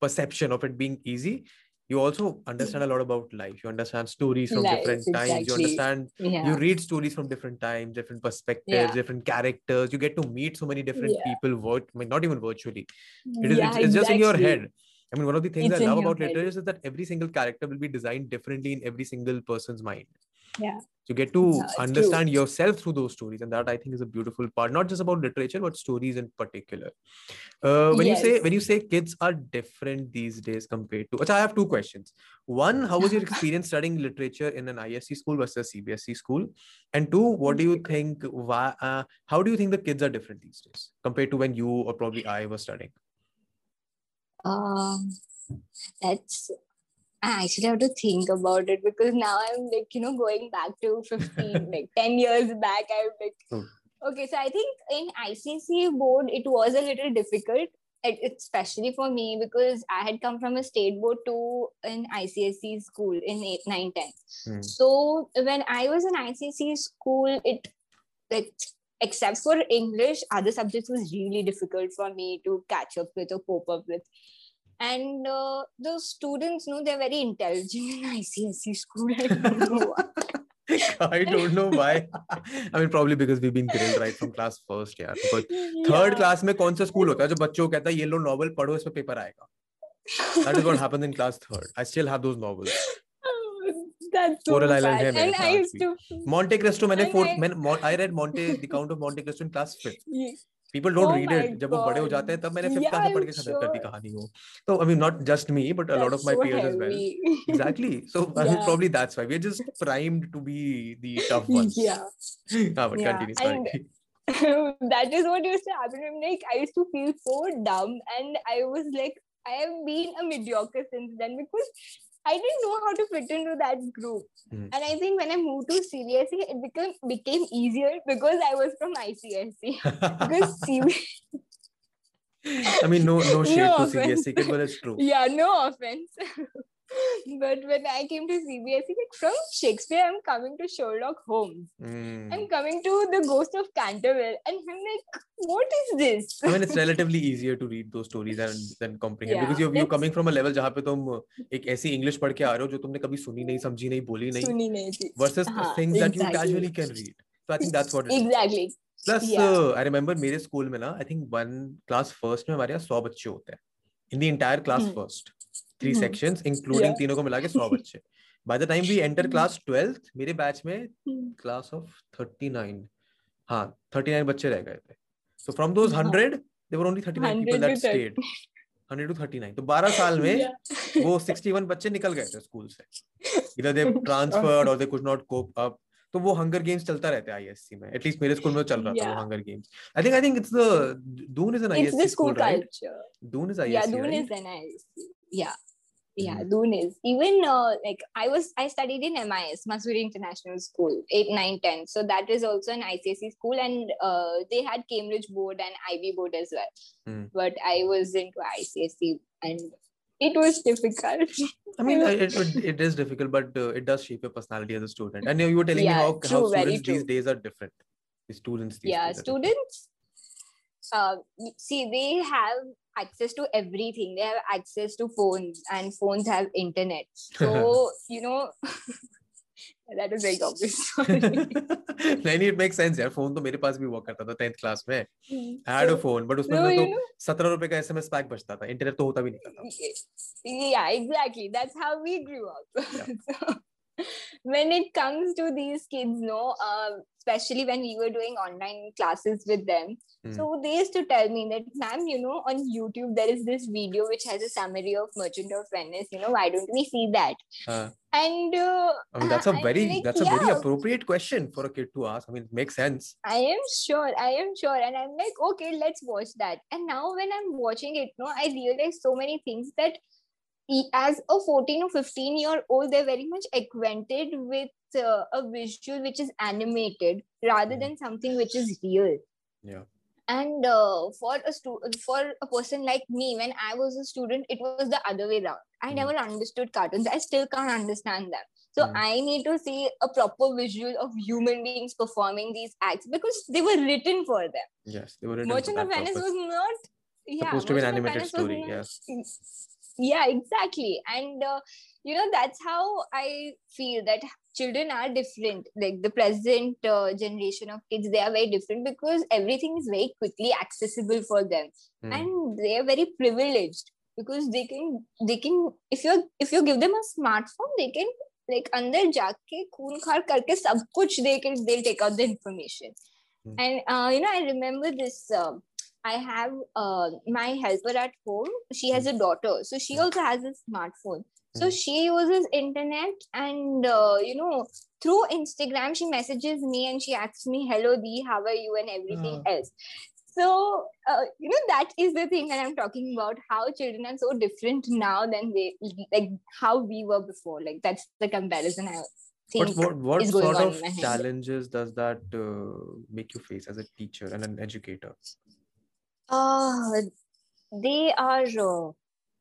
perception of it being easy you also understand a lot about life you understand stories from life, different times you understand yeah. you read stories from different times different perspectives yeah. different characters you get to meet so many different yeah. people What? I mean, not even virtually it is it's, it's exactly. just in your head i mean one of the things it's i love about head. literature is that every single character will be designed differently in every single person's mind yeah. you get to true. understand yourself through those stories and that i think is a beautiful part not just about literature but stories in particular. Uh, when you say when you say kids are different these days compared to Achha, i have two questions. One how was your experience studying literature in an isc school versus cbse E school? And two what do you think why uh, how do you think the kids are different these days compared to when you or probably i was studying? Um, that's I actually have to think about it because now I'm like, you know, going back to 15, like 10 years back. I'm like, Oh. okay, so I think in ICSE board, it was a little difficult, especially for me because I had come from a state board to an ICSE school in 8, 9, 10. Hmm. So when I was in ICSE school, it like except for English, other subjects was really difficult for me to catch up with or cope up with. And uh, the students, know they're very intelligent in ICSE school. I don't know why. I don't know why. I mean, probably because we've been grilled right from class first, yeah. Because Yeah. Class में कौन सा school होता है जो बच्चों को कहता है ये लो नॉवल पढ़ो इस पे पेपर आएगा that is what happens in class third I still have those novels That's so Coral Island है. मेरे I used to. Monte Cristo मैंने fourth I- I read Monte the Count of Monte Cristo in class fifth. People don't read it जब वो बड़े हो जाते हैं तब मैंने फिफ्थ क्लास में पढ़ के खत्म कर दी कहानी वो। तो I mean not just me but a lot of my peers as well exactly so probably that's why we are just primed to be the tough ones या हाँ but continue sorry that is what used to happen. I'm like, I used to feel so dumb, and I was like, I have been a mediocre since then because I didn't know how to fit into that group. Hmm. And I think when I moved to CBSE, it became became easier because I was from ICSE. Because CB- I mean no no shade No to offense. CBSE but it's true yeah, no offense. but when I came to CBSE, like from Shakespeare, I'm coming to Sherlock Holmes. Hmm. I'm coming to the Ghost of Canterville, and I'm like, what is this? I mean, it's relatively easier to read those stories and then comprehend because Yeah, you're, you're it's- coming from a level जहाँ पे तुम एक ऐसी English पढ़ के आ रहे हो जो तुमने कभी सुनी नहीं समझी नहीं बोली नहीं सुनी नहीं थी versus हाँ, things exactly. that you casually can read. So I think that's what it is. Exactly. Plus, yeah. uh, I remember मेरे स्कूल में ना I think one class first में हमारे यहाँ सौ बच्चे होते हैं. In the entire class Hmm. Three section including तीनों को मिला के सौ बच्चे। By the time we enter class twelfth मेरे बैच में क्लास ऑफ़ थर्टी नाइन हाँ थर्टी नाइन बच्चे रह गए थे। So from those hundred there were only thirty nine people that state hundred to thirty nine तो बारह साल में वो सिक्सटी वन बच्चे निकल गए थे स्कूल से। इधर दे ट्रांसफर्ड और दे कुछ नॉट कोप अप तो वो हंगर गेम्स चलता रहता है आईएससी में। एटलीस्ट मेरे स्कूल में चल रहा था वो Hunger Games I think I think it's the Doon is an ISC school right Doon is ISC या डून इज़ एन आईएससी या Yeah. Doon is. Even uh, like I was, I studied in MIS, Mussoorie International School, 8, 9, 10. So that is also an ICSE school, and uh, they had Cambridge board and IB board as well. Hmm. But I was into ICSE, and it was difficult. I mean it, it, it is difficult but uh, it does shape your personality as a student and you were telling Yeah, me how, how true, very students these days are different the students these yeah days are different. students uh, y- see they have access to everything they have access to phones and phones have internet so you know that is very obvious sorry. नहीं नहीं it makes sense यार phone तो मेरे पास भी हुआ करता था 10th class में I had a So, phone but उसमें no, से you तो know, 17 रुपए का एसएमएस पैक बचता था इंटरनेट तो होता भी नहीं था y- yeah exactly that's how we grew up Yeah. so, when it comes to these kids no uh, especially when we were doing online classes with them Hmm. so they used to tell me that ma'am you know on youtube there is this video which has a summary of merchant of venice you know why don't we see that हाँ. and uh, I mean, that's a very like, that's a very appropriate question for a kid to ask. I mean, it makes sense. I am sure, I am sure. And I'm like, okay, let's watch that. And now when I'm watching it, no, I realize so many things that as a 14 or 15 year old, they're very much acquainted with uh, a visual which is animated rather Mhm. than something which is real. Yeah. And uh, for a stu- for a person like me, when I was a student, it was the other way around. I Mhm. never understood cartoons. I still can't understand them. So Mhm. I need to see a proper visual of human beings performing these acts because they were written for them. Yes, they were written for Merchant of Venice purpose. was not yeah, supposed to be an animated story. Yes yeah exactly and uh, you know that's how i feel that children are different like the present uh, generation of kids they are very different because everything is very quickly accessible for them Hmm. and they are very privileged because they can they can if you if you give them a smartphone they can like अंदर जाके खून खार करके सब कुछ they can they'll take out the information Hmm. and uh, you know i remember this uh, I have uh, my helper at home. She has a daughter, so she Mm. also has a smartphone. So Mm. she uses internet, and uh, you know, through Instagram, she messages me and she asks me, "Hello, Dee, how are you?" and everything Ah. else. So uh, you know, that is the thing that I'm talking about. How children are so different now than they like how we were before. Like that's the comparison I think. But what what sort of in my head. challenges does that uh, make you face as a teacher and an educator? Uh, they are. Uh,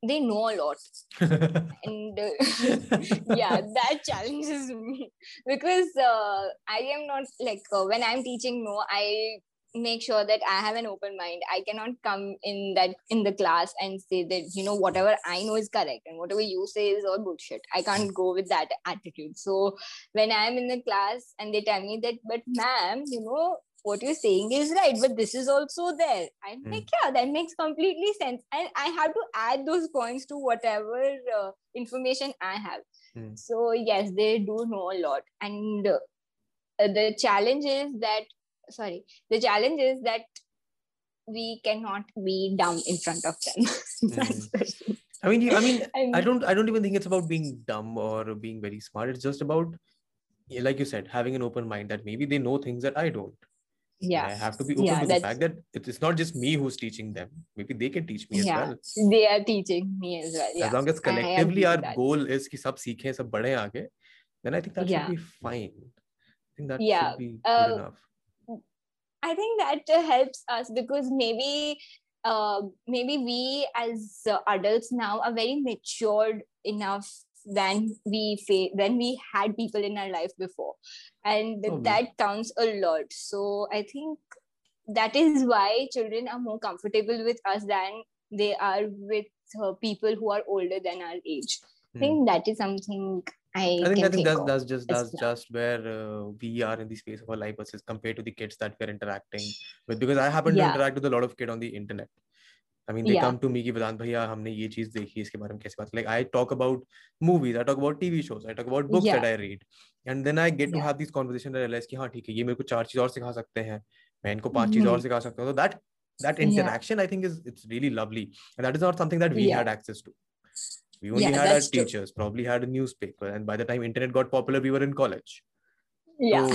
they know a lot. And uh, yeah that challenges me. Because uh, i am not like uh, when i'm teaching no i make sure that i have an open mind. I cannot come in that in the class and say that you know whatever i know is correct and whatever you say is all bullshit. I can't go with that attitude. So when i'm in the class and they tell me that but ma'am you know what you're saying is right, but this is also there. I'm Hmm. like, yeah, that makes completely sense. And I have to add those points to whatever uh, information I have. Hmm. So yes, they do know a lot, and uh, the challenge is that sorry, the challenge is that we cannot be dumb in front of them. That's the thing. I mean, you, I mean, I don't, I don't even think it's about being dumb or being very smart. It's just about, like you said, having an open mind that maybe they know things that I don't yeah i have to be open yeah, to the fact that it's not just me who's teaching them maybe they can teach me yeah, as well they are teaching me as well yeah. as long as collectively our that. goal is ki sab seekhe sab badhe aage then i think that yeah. should be fine i think that yeah. should be good uh, enough i think that helps us because maybe uh, maybe we as adults now are very matured enough than we fa- than we had people in our life before and Probably. that counts a lot so i think that is why children are more comfortable with us than they are with uh, people who are older than our age i Hmm. think that is something i, I think I think that's that's just that's well. just where uh, we are in the space of our life versus compared to the kids that we're interacting with because I happen to interact with a lot of kids on the internet. I mean, they Yeah. come to me कि वेदांत भैया हमने ये चीज़ देखी इसके बारे में कैसे बात like I talk about movies, I talk about TV shows, I talk about books Yeah. that I read, and then I get to Yeah. have these conversations and realize कि हाँ ठीक है ये मेरे को चार चीज़ और सिखा सकते हैं मैं इनको पाँच चीज़ Mhm. और सिखा सकता हूँ so that that interaction Yeah. I think is it's really lovely and that is not something that we Yeah. had access to. We only Yeah, had our true. teachers, probably had a newspaper, and by the time internet got popular, we were in college. yeah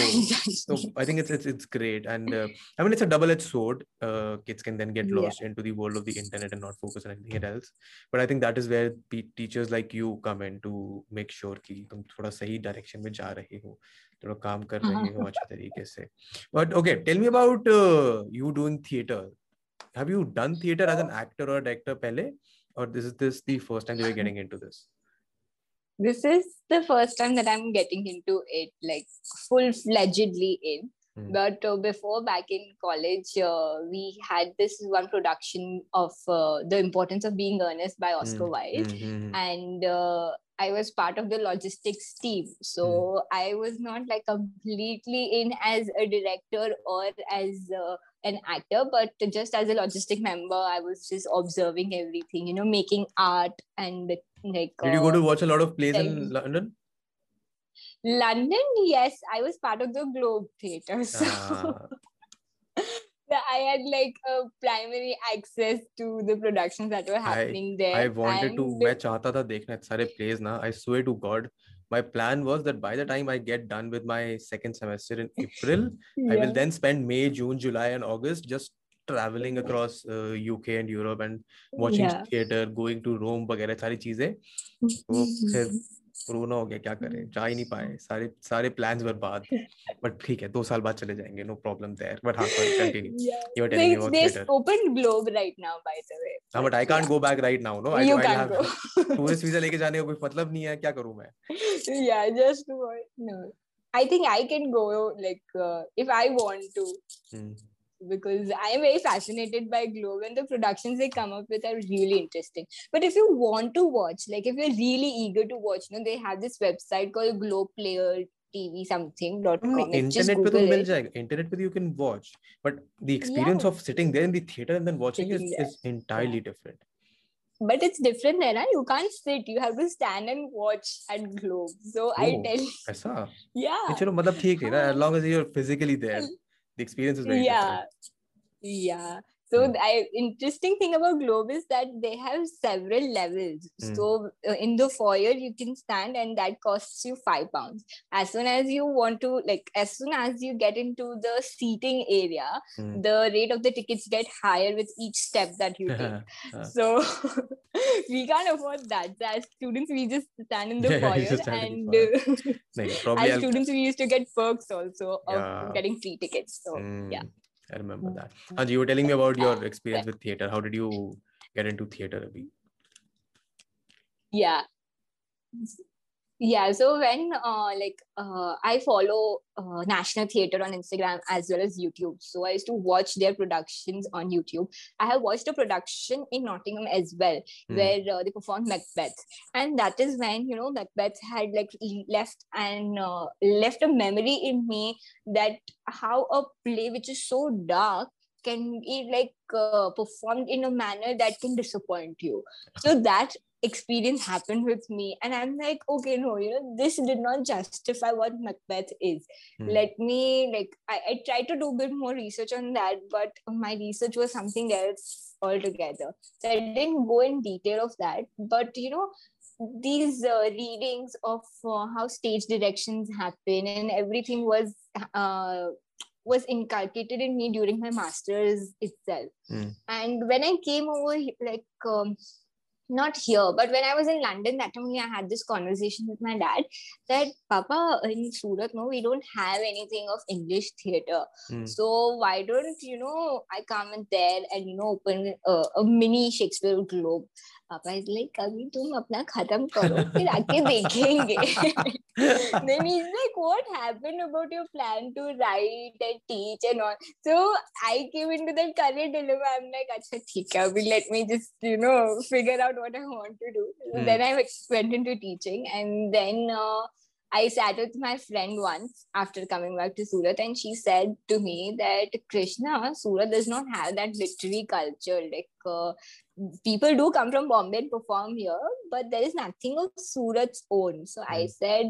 So I think it's it's it's great, and uh, I mean it's a double-edged sword. Uh, kids can then get Yeah. lost into the world of the internet and not focus on anything else. But I think that is where pe- teachers like you come in to make sure कि तुम थोड़ा सही direction में जा रहे हो, थोड़ा काम कर रहे हो अच्छे तरीके से. But okay, tell me about uh, you doing theater. Have you done theater as an actor or a director पहले, or this is this the first time that you're getting into this? this is the first time that I'm getting into it, like full fledgedly in. Hmm. But uh, before, back in college, uh, we had this one production of uh, The Importance of Being Earnest by Oscar Mm, Wilde. mm, mm, mm. And uh, I was part of the logistics team. So I was not like completely in as a director or as uh, an actor, but just as a logistic member, I was just observing everything, you know, making art and like. Did you go uh, to watch a lot of plays in thing. London? London, yes, I was part of the Globe Theatre. So Ah, I had like a primary access to the productions that were happening there. I wanted to. and- मैं चाहता था देखना इतने सारे plays ना. I swear to God, my plan was that by the time I get done with my second semester in April, I will Yeah. then spend May, June, July, and August just traveling across uh, UK and Europe and watching Yeah. theater, going to Rome वगैरह सारी चीज़ें. तो फिर corona हो गया क्या करें जा ही नहीं पाए सारे सारे प्लान्स बर्बाद बट ठीक है दो साल बाद चले जाएँगे नो प्रॉब्लम देयर बट हाँ continue They, about they theater opened Globe right now, by the way. हाँ but I can't go back right now no I you can't have go. Tourist visa लेके जाने का कोई मतलब नहीं है क्या करूँ मैं yeah, just what? No. I think I can go like uh, if I want to Hmm. because I'm very fascinated by Globe and the productions they come up with are really interesting. But if you want to watch, like if you're really eager to watch, you know, they have this website called Globe Player TV something dot com. Hmm, internet pe tum mil. Internet pe you can watch, but the experience yeah. of sitting there in the theater and then watching is, is, entirely different. But it's different, Nera. You can't sit. You have to stand and watch at Globe. So oh, I tell. Aisa? Yeah. Chalo, matlab hai na. As long as you're physically there. the experience is very yeah. different. Yeah so mm. Interesting thing about globe is that they have several levels. Mm. So uh, in the foyer you can stand, and that costs you five pounds. As soon as you want to like, as soon as you get into the seating area, mm. the rate of the tickets get higher with each step that you take. so we can't afford that. As students, we just stand in the yeah, foyer, and the foyer. Uh, as I'll... students, we used to get perks also of yeah. getting free tickets. So yeah. I remember Hmm. that. And you were telling me about your experience with theater. How did you get into theater, Abhi? yeah yeah so when uh, like uh, i follow uh, national theatre on instagram as well as youtube. So i used to watch their productions on youtube. I have watched a production in nottingham as well Hmm. where uh, they performed macbeth. And that is when you know macbeth had like left and uh, left a memory in me that how a play which is so dark can be like uh, performed in a manner that can disappoint you. So that experience happened with me and i'm like okay no you know this did not justify what macbeth is. Hmm. let me like I, I tried to do a bit more research on that but my research was something else altogether. So i didn't go in detail of that but you know these uh, readings of uh, how stage directions happen and everything was uh, was inculcated in me during my masters itself Hmm. and when i came over like um, not here but when i was in london that time only i had this conversation with my dad that papa in surat no we don't have anything of english theater Hmm. so why don't you know I come in there and you know open a, a mini Shakespeare globe? Papa is like, अभी तुम अपना खत्म करो फिर आके देखेंगे. then he's like, what happened about your plan to write and teach and all? So I came into that career dilemma. I'm like, अच्छा ठीक है, अभी let me just you know figure out what I want to do. Hmm. Then I went into teaching and then. Uh, I sat with my friend once after coming back to Surat, and she said to me that Krishna, Surat does not have that literary culture. Like uh, people do come from Bombay and perform here, but there is nothing of Surat's own. So I Hmm. said,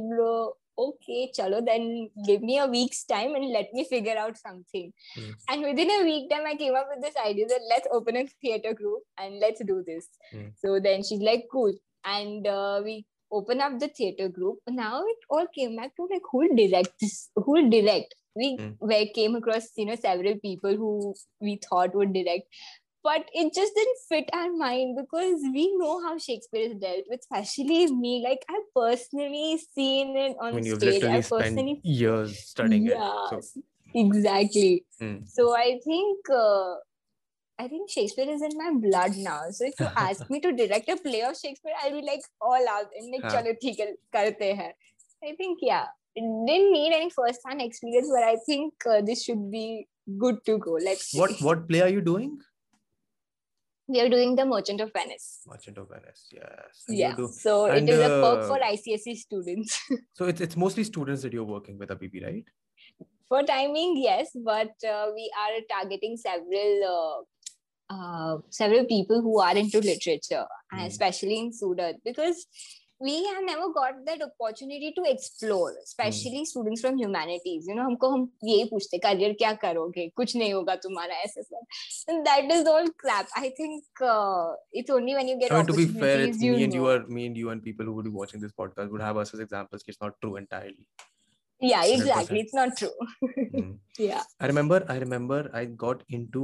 okay, chalo, then give me a week's time and let me figure out something. Hmm. And within a week time, I came up with this idea that let's open a theater group and let's do this. Hmm. So then she's like, cool. And uh, we open up the theater group. Now it all came back to like who'll direct this, who'll direct. We Mm. where came across you know several people who we thought would direct, but it just didn't fit our mind because we know how Shakespeare is dealt with, especially me. Like I personally seen it on you've stage. literally I spent personally years studying it. So, exactly. Hmm. So I think uh, I think Shakespeare is in my blood now. So if you ask me to direct a play of Shakespeare, I'll be like all out and like, chalo theek karte hai. I think yeah, it didn't need any first-hand experience, but I think uh, this should be good to go. Let's see. what what play are you doing? We are doing the Merchant of Venice. Merchant of Venice. Yes. And Yeah, so and, it is a perk uh, for ICSE students. So it's it's mostly students that you're working with, Abibi, right? for timing yes but uh, we are targeting several uh, uh, several people who are into literature Hmm. especially in surat because we have never got that opportunity to explore especially students from humanities you know हमको हम यही पूछते career क्या करोगे कुछ नहीं होगा तुम्हारा ऐसे सब and that is all crap i think uh, it's only when you get I mean, to be fair, it's opportunities me and you know. are me and you and people who would be watching this podcast would have us as examples. It's not true entirely. yeah 100%. exactly it's not true Hmm. yeah I remember, I remember, I got into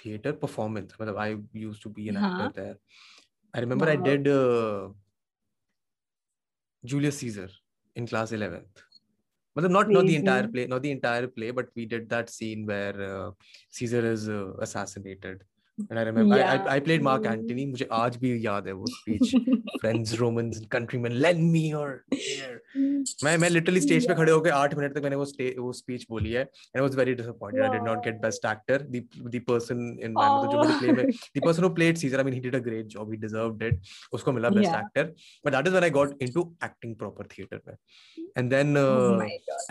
theater performance. Matlab, I used to be an actor Uh-huh. there. I remember I Wow. did uh, Julius Caesar in class eleventh. Matlab, not not the entire play, not the entire play, but we did that scene where uh, Caesar is uh, assassinated. And I remember I, I, I played Mark. Antony. मुझे आज भी याद है वो speech. Friends, Romans, and countrymen, lend me your ear. मैं मैं literally stage पे Yeah. खड़े होकर आठ मिनट तक मैंने वो वो स्पीच बोली है and was very disappointed I did not get best actor the the person in my मतलब जो मैंने प्ले में the person who played Caesar I mean he did a great job he deserved it उसको मिला best Yeah. Actor but that is when I got into acting proper theatre में and then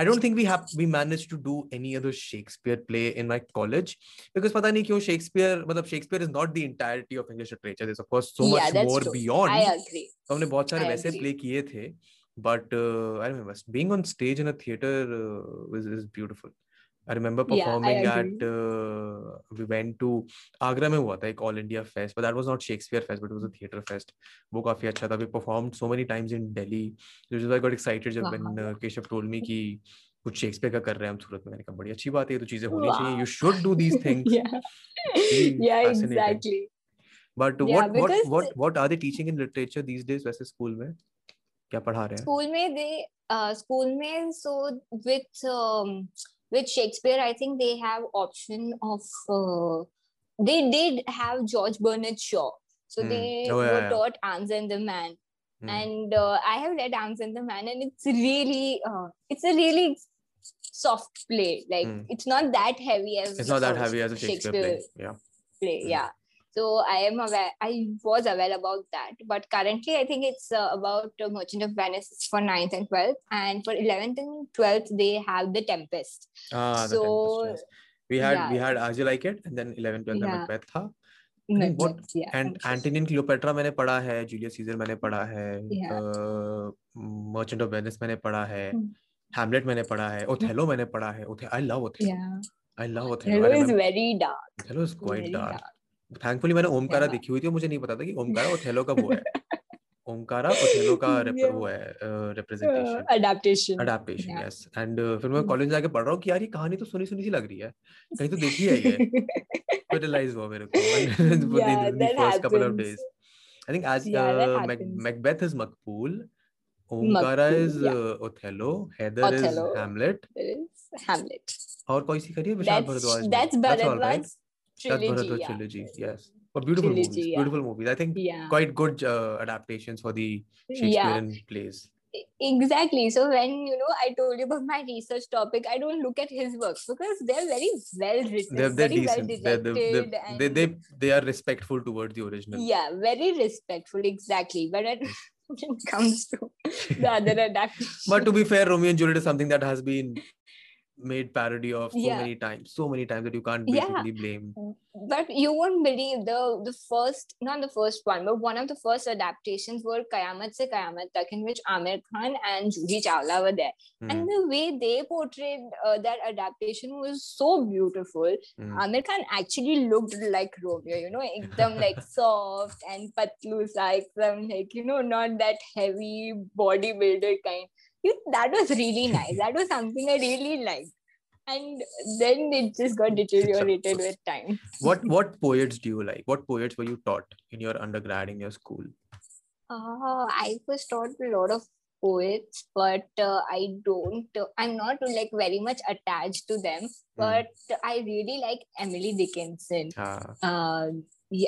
I don't think we have we managed to do any other Shakespeare play in my college because पता नहीं क्यों Shakespeare मतलब Shakespeare is not the entirety of English literature this of course so much more beyond तो हमने बहुत सारे I वैसे play किए थे but I remember being on stage in a theatre was is beautiful I remember performing at we went to Agra में हुआ था एक all India fest but that was not Shakespeare fest but was a theatre fest वो काफ़ी अच्छा था। We performed so many times in Delhi I got excited जब when Keshav told me कि कुछ शेक्सपियर का कर रहे हैं हम सूरत में मैंने कहा बड़ी अच्छी बात है ये तो चीज़ें होनी चाहिए. You should do these things fascinating. exactly. But what what what what are they teaching in literature these days वैसे स्कूल में क्या पढ़ा रहे हैं School में they uh, school में so with um, with Shakespeare, I think they have option of uh, they did have George Bernard Shaw. So Hmm. they Oh, yeah, were yeah. taught and the Man. Hmm. and uh, I have read Anne and the Man, and it's really, uh, it's a really soft play. Like Hmm. it's not that heavy as it's not that uh, heavy as a Shakespeare, play yeah play. Hmm. Yeah. So I am aware. I was aware about that, but currently I think it's uh, about uh, Merchant of Venice It's for 9th and twelfth, and for eleventh and twelfth they have the Tempest. ah the So, Tempest, yes. we had Yeah. we had As You Like It and then 11 12 में Yeah. Macbeth था think what- Macbeth, yeah, and Macbeth. Antony and Cleopatra मैंने पढ़ा है Julius Caesar मैंने पढ़ा है Yeah. uh, Merchant of Venice मैंने पढ़ा है Hmm. हैमलेट मैंने पढ़ा है ओथेलो मैंने पढ़ा है ओथे I love Othello I love Othello Othello is very dark Othello is quite dark thankfully मैंने ओमकारा देखी हुई थी मुझे नहीं पता था कि ओमकारा ओथेलो का वो है। ओमकारा ओथेलो का वो है representation adaptation adaptation yes and फिर मैं कॉलेज जाके पढ़ रहा हूँ कि यार ये कहानी तो सुनी सुनी सी लग रही है। कहीं तो देखी है ये। तो रियलाइज़ हुआ मेरे को। First couple of days I think as Macbeth is Maqbool Omkara is Othello Haider is Hamlet Hamlet और कोई सी करी है Vishal Bhardwaj that's Bhardwaj trilogy trilogy yes. But beautiful trilogy, movies yeah. beautiful movies. I think yeah. quite good uh, adaptations for the shakespearean yeah. plays. Exactly. So when you know i told you about my research topic i don't look at his works because they're very well written they're, they're very decent. well directed they're, they're, and... they they they are respectful towards the original. Yeah very respectful exactly. But at, comes to the other adaptation, But to be fair, Romeo and Juliet is something that has been made parody of so Yeah. many times, so many times that you can't Yeah. basically blame. but you won't believe the the first not the first one but one of the first adaptations were Kayamat se Kayamat Tak in which Aamir Khan and Juhi Chawla were there Hmm, and the way they portrayed uh, that adaptation was so beautiful hmm. Aamir Khan actually looked like Romeo you know ekdam like soft and patlu like some like you know not that heavy bodybuilder kind you, that was really nice that was something I really liked and then it just got deteriorated with time What what poets do you like? What poets were you taught in your undergrad in your school? Uh, I was taught a lot of poets, but uh, I don't, I'm not like very much attached to them, but I really like Emily Dickinson. Ah, Uh,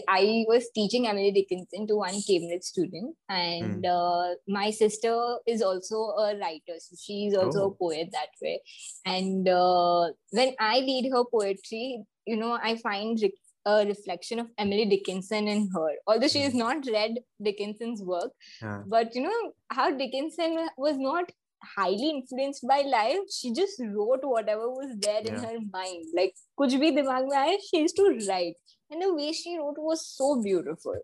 I was teaching Emily Dickinson to one Cambridge student, and mm. uh, my sister is also a writer, so she's also oh. a poet that way. And uh, when I read her poetry, you know, I find re- a reflection of Emily Dickinson in her. Although she has hmm. not read Dickinson's work, yeah. but you know how Dickinson was not highly influenced by life she just wrote whatever was there yeah. in her mind like kuch bhi dimag mein aaya she used to write and the way she wrote was so beautiful.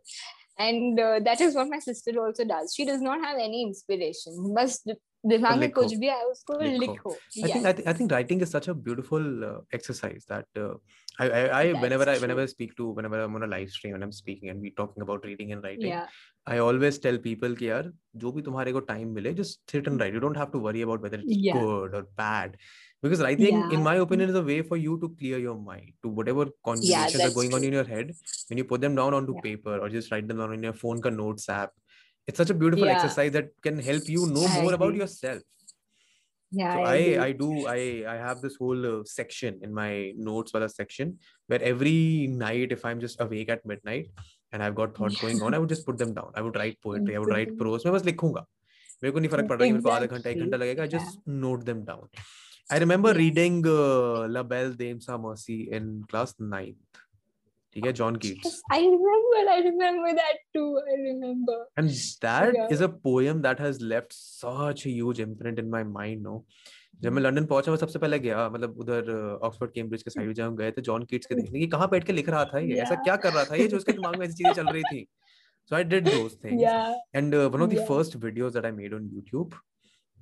And uh, that is what my sister also does. She does not have any inspiration. बस दि- दिमाग में लिखो, कुछ भी आया उसको लिखो। लिखो. I think Yeah. I, th- I think writing is such a beautiful uh, exercise that uh, I I, I That's whenever I true. whenever I speak to whenever I'm on a live stream and I'm speaking and we talking about reading and writing, Yeah. I always tell people कि यार जो भी तुम्हारे को time मिले just sit and write. You don't have to worry about whether it's Yeah. good or bad. Because writing, in Yeah. my opinion, is a way for you to clear your mind to whatever conversations are that's going on true. in your head. When you put them down onto Yeah. paper or just write them down in your phone ka notes app, it's such a beautiful Yeah. exercise that can help you know I more about agree. yourself. Yeah. So I, I, agree. I do I I have this whole uh, section in my notes wala section where every night if I'm just awake at midnight and I've got thoughts going on I would just put them down I would write poetry I would write Exactly. prose मैं बस लिखूंगा मेरे को नहीं फर्क पड़ रहा कि मेरे को आधा घंटा एक घंटा Exactly. लगेगा I Yeah. just note them down I remember Yeah. reading uh, La Belle Dame Sa Mercy in class 9th ठीक है John Keats Yes, I remember. I remember that too. I remember. and that is Yeah. a poem that has left such a huge imprint in my mind no जब मैं London पहुँचा मैं सबसे पहले गया मतलब उधर ऑक्सफोर्ड कैम्ब्रिज के साइड जब हम गए थे जॉन कीट्स के देखने की कहाँ बैठ के लिख रहा था ये ऐसा क्या कर रहा था ये जो उसके दिमाग में ऐसी चीज़ें चल रही थी so i did those things Yeah. and uh, one of the Yeah. first videos that i made on youtube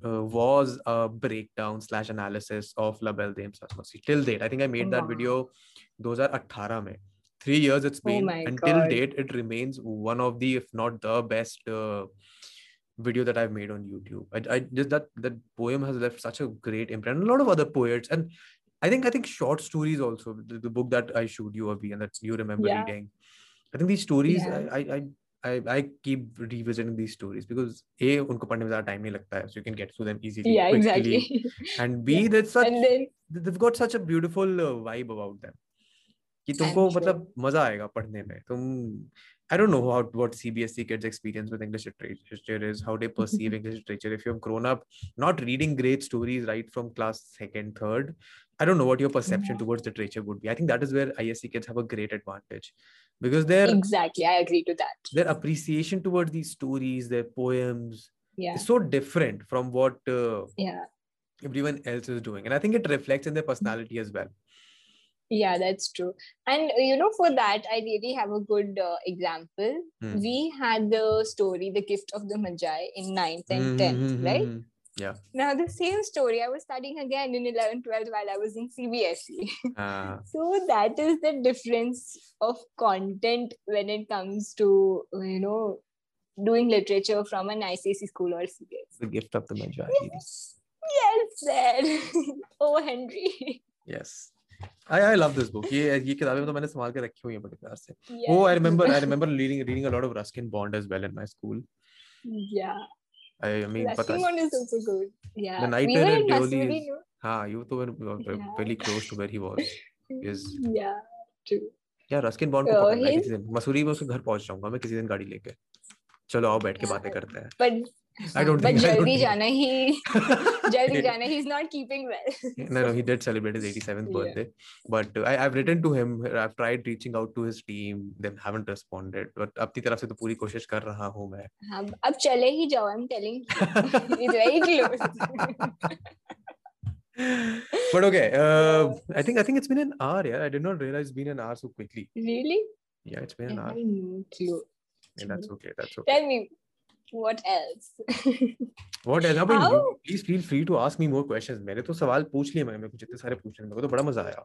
uh, was a breakdown slash analysis of La Belle Dame sans Merci till date i think i made that video 2018 mein three years it's been my until God. date it remains one of the if not the best uh, video that I've made on YouTube. I, I just that that poem has left such a great imprint. And a lot of other poets, and I think I think short stories also. The, the book that I showed you, Avi, and that you remember Yeah. reading. I think these stories, Yeah. I, I I I I keep revisiting these stories because a उनको पढ़ने में ज़्यादा time नहीं लगता है, so you can get through them easily, Yeah. quickly. Exactly. And b Yeah. that's such and then they've got such a beautiful uh, vibe about them कि तुमको sure. मतलब मज़ा आएगा पढ़ने में तुम I don't know how what CBSE kids experience with English literature is, how they perceive English literature. If you've grown up not reading great stories right from class second, third, I don't know what your perception towards literature would be. I think that is where ISC kids have a great advantage because their exactly, I agree to that. their appreciation towards these stories, their poems, Yeah. is so different from what uh, Yeah. everyone else is doing, and I think it reflects in their personality as well. Yeah that's true and uh, you know for that i really have a good uh, example Hmm. we had the story the gift of the magi in 9th and 10th Mhm, right mhm. Yeah. now the same story i was studying again in 11th 12th while i was in cbse Ah, so that is the difference of content when it comes to you know doing literature from an ICSE school or CBSE. the gift of the Magi. Yes, sir. oh, Henry. Yes. I I love this book ये ये किताबें तो मैंने संभाल के रखी हुई हैं बड़े प्यार से। वो I remember I remember reading reading a lot of Ruskin Bond as well in my school या आई मीन गुड या द नाइट हाँ यू तो very close to where he was is या ट्रू या रस्किन बॉन्ड को मसूरी में उसके घर पहुँच जाऊँगा मैं किसी दिन गाड़ी लेके। चलो आओ बैठ के बातें करते हैं। But I don't but think- I don't जल्दी think- जाना ही जल्दी no जाना he's not keeping well. no no, he did celebrate his 87th Yeah. birthday but uh, I, I've written to him I've tried reaching out to his team they haven't responded but अपनी तरफ़ से तो पूरी कोशिश कर रहा हूँ मैं अब अब चले ही जाओ I'm telling you. It's very close. but okay uh, I think I think it's been an hour yeah I did not realize it's been an hour so quickly really? yeah it's been an hour yeah, that's okay that's okay Tell me what else? what else Abhi, How- please feel free to ask me more questions मेरे तो सवाल पूछ लिए मैंने मेरे को जितने सारे पूछने मेरे को तो बड़ा मज़ा आया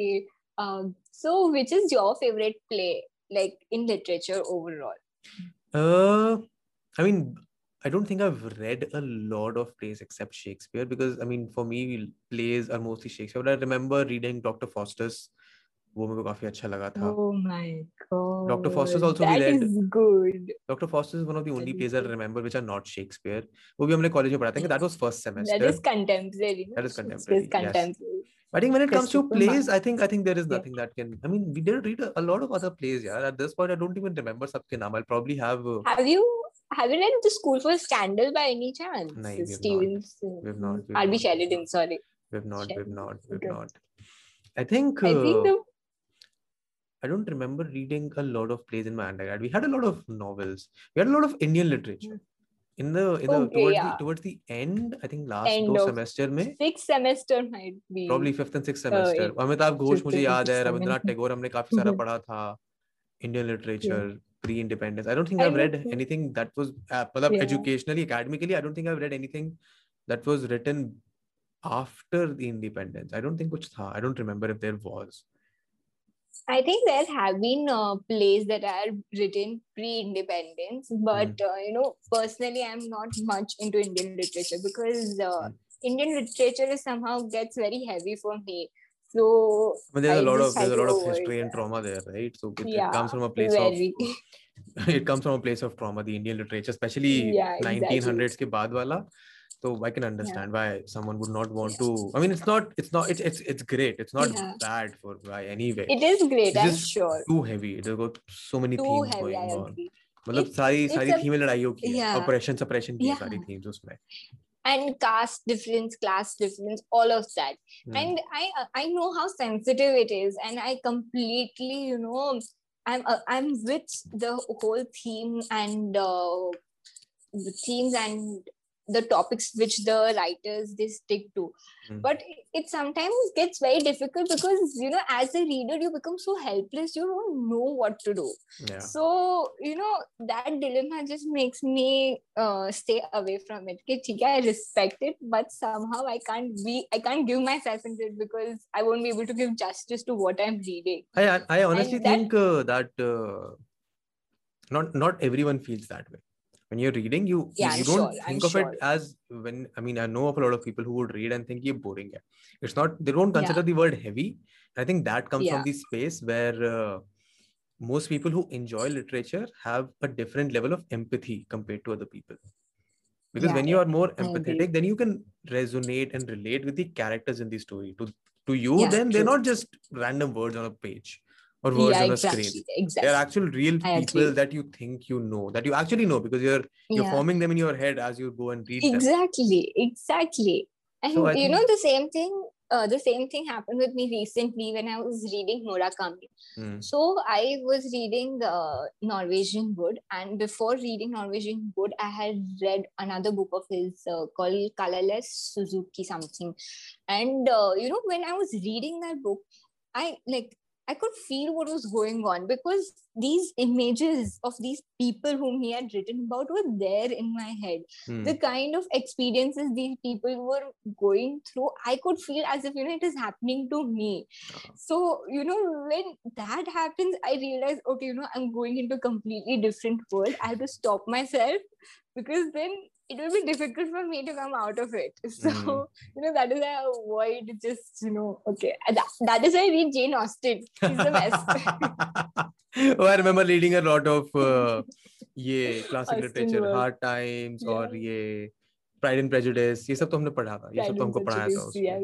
okay. Um, so which is your favorite play, like in literature overall? Uh, I mean, I don't think I've read a lot of plays except Shakespeare because I mean, for me, plays are mostly Shakespeare. But I remember reading Dr. Foster's. वो मेरे काफ़ी अच्छा लगा था Doctor Faustus also we led good Doctor Faustus one of the only plays I remember which are not Shakespeare वो भी हमने college में पढ़ा था that was first semester that is contemporary that is contemporary this contemporary but I when it comes to plays I think I think there is nothing that can I mean we didn't read a lot of other plays यार at this point I don't even remember सबके नाम I probably have have you Have you read the school for scandal by any chance? No, we've Stevens. not. We've not. We've I'll not. be Sheridan, sorry. We've not. Sheridan. We've not. We've I think. I think the I don't remember reading a lot of plays in my undergrad. We had a lot of novels. We had a lot of Indian literature. In the in the Okay, towards yeah. the towards the end, I think last End दो of- semester में sixth semester might be. probably fifth and sixth semester. it- Amitabh Ghosh fifth मुझे and याद है sixth Rabindranath semester. Tagore हमने काफी सारा पढ़ा था Indian literature pre-independence. I don't think I I've read know. anything that was uh, मतलब Yeah. educationally academically. I don't think I've read anything that was written after the independence. I don't think कुछ था. I don't remember if there was. I think there have been uh, plays that are written pre-independence, but Hmm. uh, you know, personally, I'm not much into Indian literature because uh, Hmm. Indian literature is somehow gets very heavy for me. So I mean, there's a I lot of just try there's a to lot of avoid history and that. trauma there, right? So it, it Yeah, comes from a place very. of it comes from a place of trauma. The Indian literature, especially Yeah, exactly. 1900s के बाद वाला. So I can understand why someone would not want to. I mean, it's not it's not it's it's it's great. It's not Yeah. bad for by any way. It is great, It's I'm just sure. too heavy. There's got so many Too themes heavy, I going on. agree. मतलब It's- सारी it's सारी a- थीमें लड़ाइयों की है Yeah. Operation suppression की है Yeah. सारी themes उसमें And caste difference, class difference, all of that. Hmm. and i uh, i know how sensitive it is and i completely you know i'm uh, i'm with the whole theme and uh, the themes and the topics which the writers they stick to. Hmm. but it, sometimes gets very difficult because you know as a reader you become so helpless you don't know what to do. Yeah. So you know that dilemma just makes me uh, stay away from it. Okay, i respect it but somehow i can't be i can't give myself into it because i won't be able to give justice to what i'm reading. I I- I honestly that- think uh, that uh, not not everyone feels that way. When you're reading, you you, Yeah, you I'm don't sure, I'm think of sure. it as when I mean I know of a lot of people who would read and think ये boring है. It's not they don't consider the word heavy. I think that comes Yeah. from the space where uh, most people who enjoy literature have a different level of empathy compared to other people. Because Yeah, when you are more empathetic, then you can resonate and relate with the characters in the story. To to you, Yeah, then they're not just random words on a page or words yeah on a exactly screen. exactly They're actual real I people agree. that you think you know, that you actually know because you're you're yeah forming them in your head as you go and read them. exactly exactly and So you know the same thing uh, the same thing happened with me recently when I was reading Murakami. Hmm. So I was reading the Norwegian Wood, and before reading Norwegian Wood, I had read another book of his uh, called Colorless Suzuki something. And uh, you know, when I was reading that book, I like I could feel what was going on because these images of these people whom he had written about were there in my head. Hmm. The kind of experiences these people were going through, I could feel as if you know it is happening to me. Uh-huh. So you know when that happens, I realize okay, you know I'm going into a completely different world. I have to stop myself because then it will be difficult for me to come out of it. So, mm. you know, that is why I avoid just, you know, okay. That, that is why I read Jane Austen. She's the best. oh, I remember reading a lot of uh, yeah, classic Austen literature, work. Hard Times yeah. Pride and Prejudice ये सब yes.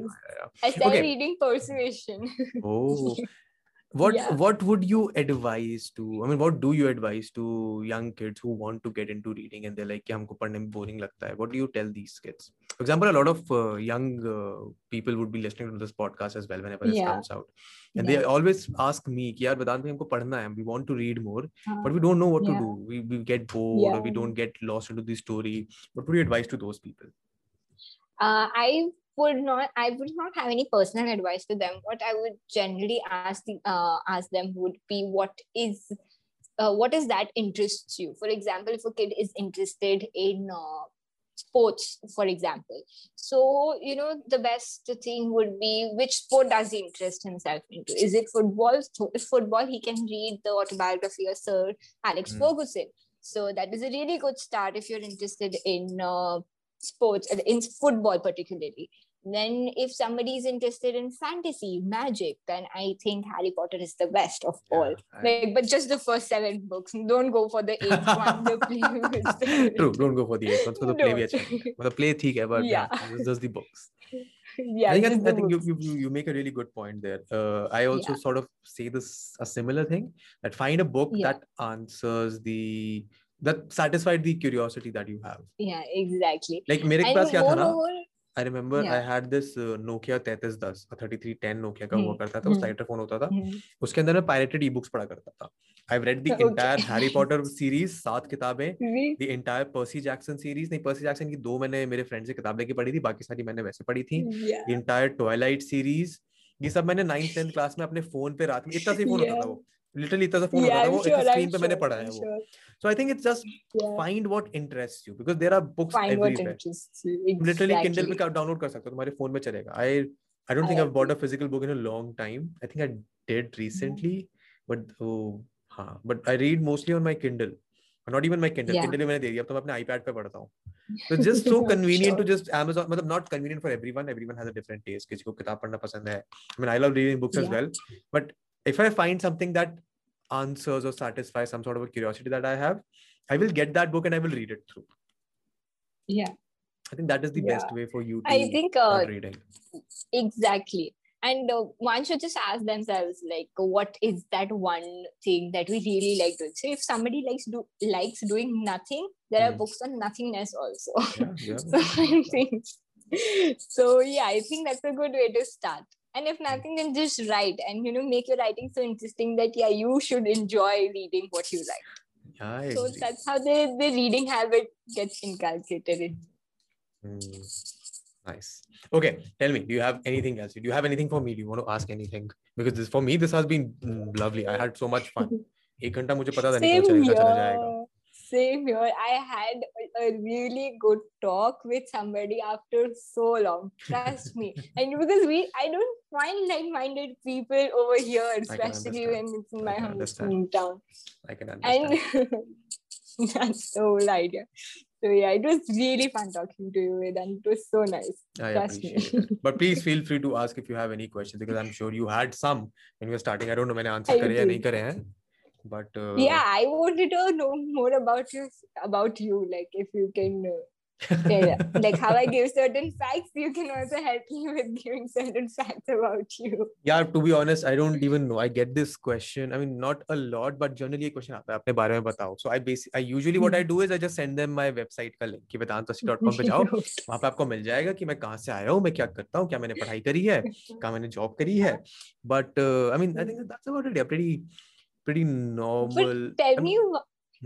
I started okay. reading Persuasion. oh, what yeah. what would you advise to i mean what do you advise to young kids who want to get into reading and they're like yeah humko padhne boring lagta hai what do you tell these kids? For example a lot of uh, young uh, people would be listening to this podcast as well whenever yeah. it comes out. And yeah. they always ask me ki yaar vedan humko padhna hai we want to read more uh, but we don't know what to do. We, we get bored or we don't get lost into the story. What would you advise to those people? Uh, I've would not I would not have any personal advice to them. What I would generally ask the uh, ask them would be what is uh, what is that interests you. For example, if a kid is interested in uh, sports, for example, so you know the best thing would be which sport does he interest himself into? Is it football? So if football, he can read the autobiography of Sir Alex Mm. Ferguson. So that is a really good start if you're interested in uh, sports in football particularly then if somebody is interested in fantasy magic then i think harry potter is the best of yeah, all. I... like, but just the first seven books. Don't go for the eighth one the play was true don't go for the eighth one. For the play we for the play theek ever yeah, yeah just the books. Yeah i think, I, I think you, you, you make a really good point there. Uh, i also yeah. sort of say this a similar thing that find a book yeah. that answers the that satisfied the curiosity that you have. Yeah exactly. Like mere paas kya tha na? I remember yeah. I had this तैतीस दस thirty का हुआ हम्म, करता था उसका हम्म, phone होता था। हम्म। उसके अंदर मैं पायरेटेड ई बुक्स पढ़ा करता था। I read the entire Harry Potter series, सात किताबें the entire Percy Jackson series, नहीं Percy Jackson की दो मैंने मेरे फ्रेंड से किताब लेके पढ़ी थी बाकी सारी मैंने वैसे पढ़ी थी। mm, The entire Twilight series ये सब मैंने नाइन्थ टेंथ क्लास में अपने फ़ोन पे रात में इतना सही फ़ोन होता था वो। लिटरली इतना सा फ़ोन होता था वो एक स्क्रीन पे मैंने पढ़ा है वो। So I think it's just find what interest you because there are books everywhere literally Kindle पे का डाउनलोड कर सकते हो तुम्हारे फ़ोन में चलेगा। I I don't think I bought a physical book in a long time I think I did recently but हाँ but I read mostly on my Kindle not even my Kindle Kindle मैंने दे दिया अब तो मैं अपने iPad पे पढ़ता हूँ। तो just so convenient to just Amazon मतलब not convenient for everyone everyone has a different taste किसी को किताब पढ़ना पसंद है। I mean I love reading books as well but if I find something that answers or satisfy some sort of a curiosity that i have i will get that book and i will read it through. Yeah. I think that is the best way for you to i think uh, reading. Exactly. And uh, one should just ask themselves like what is that one thing that we really like doing? So if somebody likes do likes doing nothing there are Hmm. books on nothingness also. Yeah yeah. So i think so yeah i think that's a good way to start and if nothing then just write and you know make your writing so interesting that yeah you should enjoy reading what you like yeah I so agree. that's how the, the reading habit gets inculcated in Hmm. Nice. Okay, tell me, do you have anything else? Do you have anything for me? Do you want to ask anything? Because this for me, this has been mm, lovely. I had so much fun. एक घंटा मुझे पता था नहीं Same कब चलेगा चला here. जाएगा. Same here. I had a- a really good talk with somebody after so long. Trust me. And because we, I don't find like-minded people over here, especially understand. when it's in I my can home- understand. hometown. I can understand. And that's the whole idea. So yeah, it was really fun talking to you, Vedant. It was so nice. I trust me. appreciate it. But please feel free to ask if you have any questions because I'm sure you had some when you were starting. I don't know मैंने answer I करे या do. नहीं करे हैं. But uh, yeah, I wanted to know more about you, about you. Like if you can uh, yeah, like how I give certain facts, you can also help me with giving certain facts about you. Yeah, to be honest, I don't even know. I get this question. I mean, not a lot, but generally a question आता है अपने बारे में बताओ. So I basically, I usually what I do is I just send them my website का link कि वेदांतसी.com पे जाओ. वहाँ पे आपको मिल जाएगा कि मैं कहाँ से आया हूँ, मैं क्या करता हूँ, क्या मैंने पढ़ाई करी है, कहाँ मैंने जॉब करी है. But uh, I mean, I think that's about it. Pretty, normal. But tell me,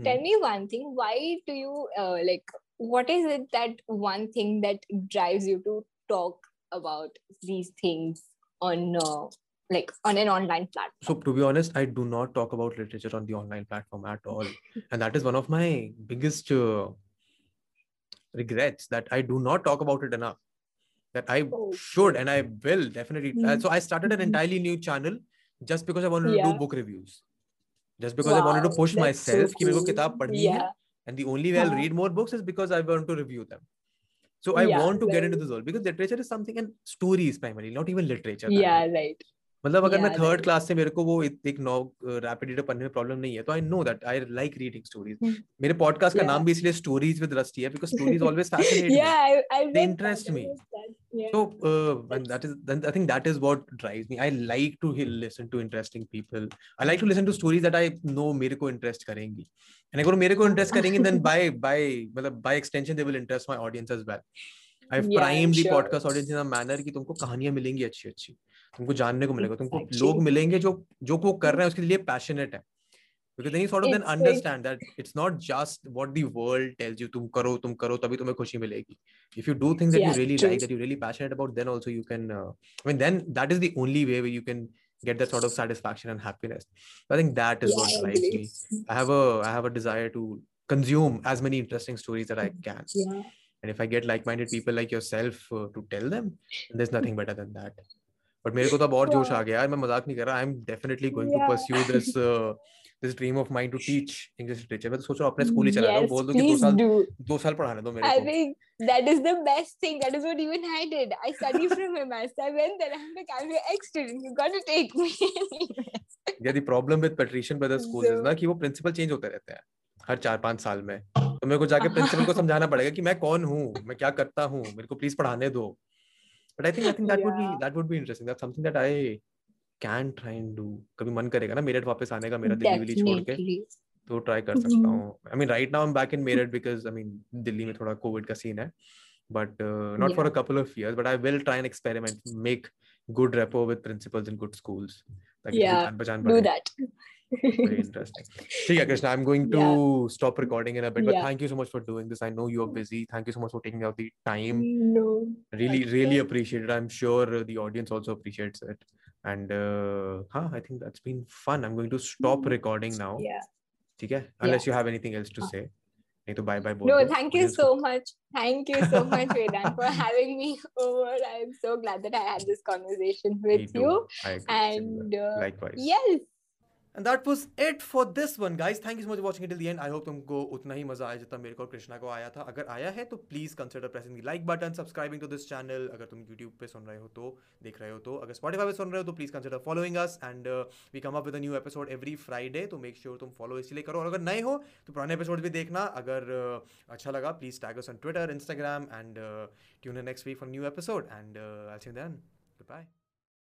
tell me one thing. Why do you uh, like? what is it that one thing that drives you to talk about these things on uh, like on an online platform so to be honest i do not talk about literature on the online platform at all and that is one of my biggest uh, regrets that i do not talk about it enough that i oh. should and i will definitely mm-hmm. uh, so i started an mm-hmm. entirely new channel just because i wanted yeah. to do book reviews just because wow, i wanted to push myself so cool. yeah. and the only way i'll read more books is because i want to review them. So i yeah, want to right. get into this world because literature is something and stories primarily not even literature yeah right मतलब अगर मैं third class से मेरे को वो एक no rapid reader पढ़ने में प्रॉब्लम नहीं है तो I know that I like reading stories मेरे पॉडकास्ट का नाम भी इसलिए स्टोरीज विद रस्टी है because stories always fascinating they interest me so that is I think that is what drives me I like to listen to interesting people I like to listen to stories that I know मेरे को interest करेंगी. And अगर मेरे को interest करेंगे then by by मतलब by extension they will interest my audience as well I prime the podcast audience in a manner कि तुमको कहानियाँ मिलेंगी अच्छी अच्छी तुमको जानने को मिलेगा तुमको लोग मिलेंगे जो जो वो कर रहे हैं उसके लिए पैशनेट है because then you sort of then understand that it's not just what the world tells you tum karo tum karo tabhi tumhe khushi milegi if you do things that yeah, you really true. like that you're really passionate about then also you can uh, i mean then that is the only way where you can get that sort of satisfaction and happiness i think that is yeah, what drives me i have a i have a desire to consume as many interesting stories that i can yeah. and if i get like-minded people like yourself uh, to tell them there's nothing better than that but मेरे को तो अब और जोश आ गया यार मैं मज़ाक नहीं कर रहा I am definitely going to pursue this this dream of mine to teach English literature मैं तो सोच रहा हूँ अपने स्कूल ही चला जाऊँ बोल दो कि दो साल दो साल पढ़ाने दो मेरे को। I think that is the best thing that is what even i did. I studied from him i went there i'm like i'm your ex student you got to take me. Yeah the problem with patrician brothers schools so, is ना कि वो principal change होते रहते हैं हर चार पाँच साल में। तो मेरे को जाके प्रिंसिपल को समझाना पड़ेगा कि मैं कौन हूँ मैं क्या करता हूँ मेरे को प्लीज़ पढ़ाने दो। but i think i think that yeah. would be that would be interesting that's something that i can try and do कभी मन करेगा ना मेरठ वापस आने का मेरा दिल्ली विली छोड़ के तो ट्राई कर सकता हूँ I mean right now I am back in Meerut because I mean Delhi में थोड़ा कोविड का सीन है but uh, not yeah. for a couple of years but i will try and experiment make good repo with principals in good schools like yeah do that very interesting. Yeah krishna i'm going to yeah. stop recording in a bit but yeah. thank you so much for doing this. I know you're busy. Thank you so much for taking out the time. No really really appreciate it. I'm sure the audience also appreciates it. And uh huh, i think that's been fun. I'm going to stop recording now. yeah. Okay? Unless yeah. you have anything else to say. To bye bye no thank you so much. Thank you so much Vedant for having me over. I'm so glad that i had this conversation with you. And uh, likewise. yes and that was it for this one guys thank you so much watching till the end I hope तुमको उतना ही मज़ा आया जितना मेरे को कृष्णा को आया था। अगर आया है तो please consider pressing like button subscribing to this channel अगर तुम यूट्यूब पे सुन रहे हो तो देख रहे हो तो। अगर स्पॉटिफाई पे सुन रहे हो तो please consider following us and we come up with new episode every Friday तो मेक श्योर तुम फॉलो इसलिए करो। और अगर नए हो तो पुराने एपिसोड भी देखना। अगर uh, अच्छा लगा please tag us on Twitter Instagram and tune next week for new episode and I see then goodbye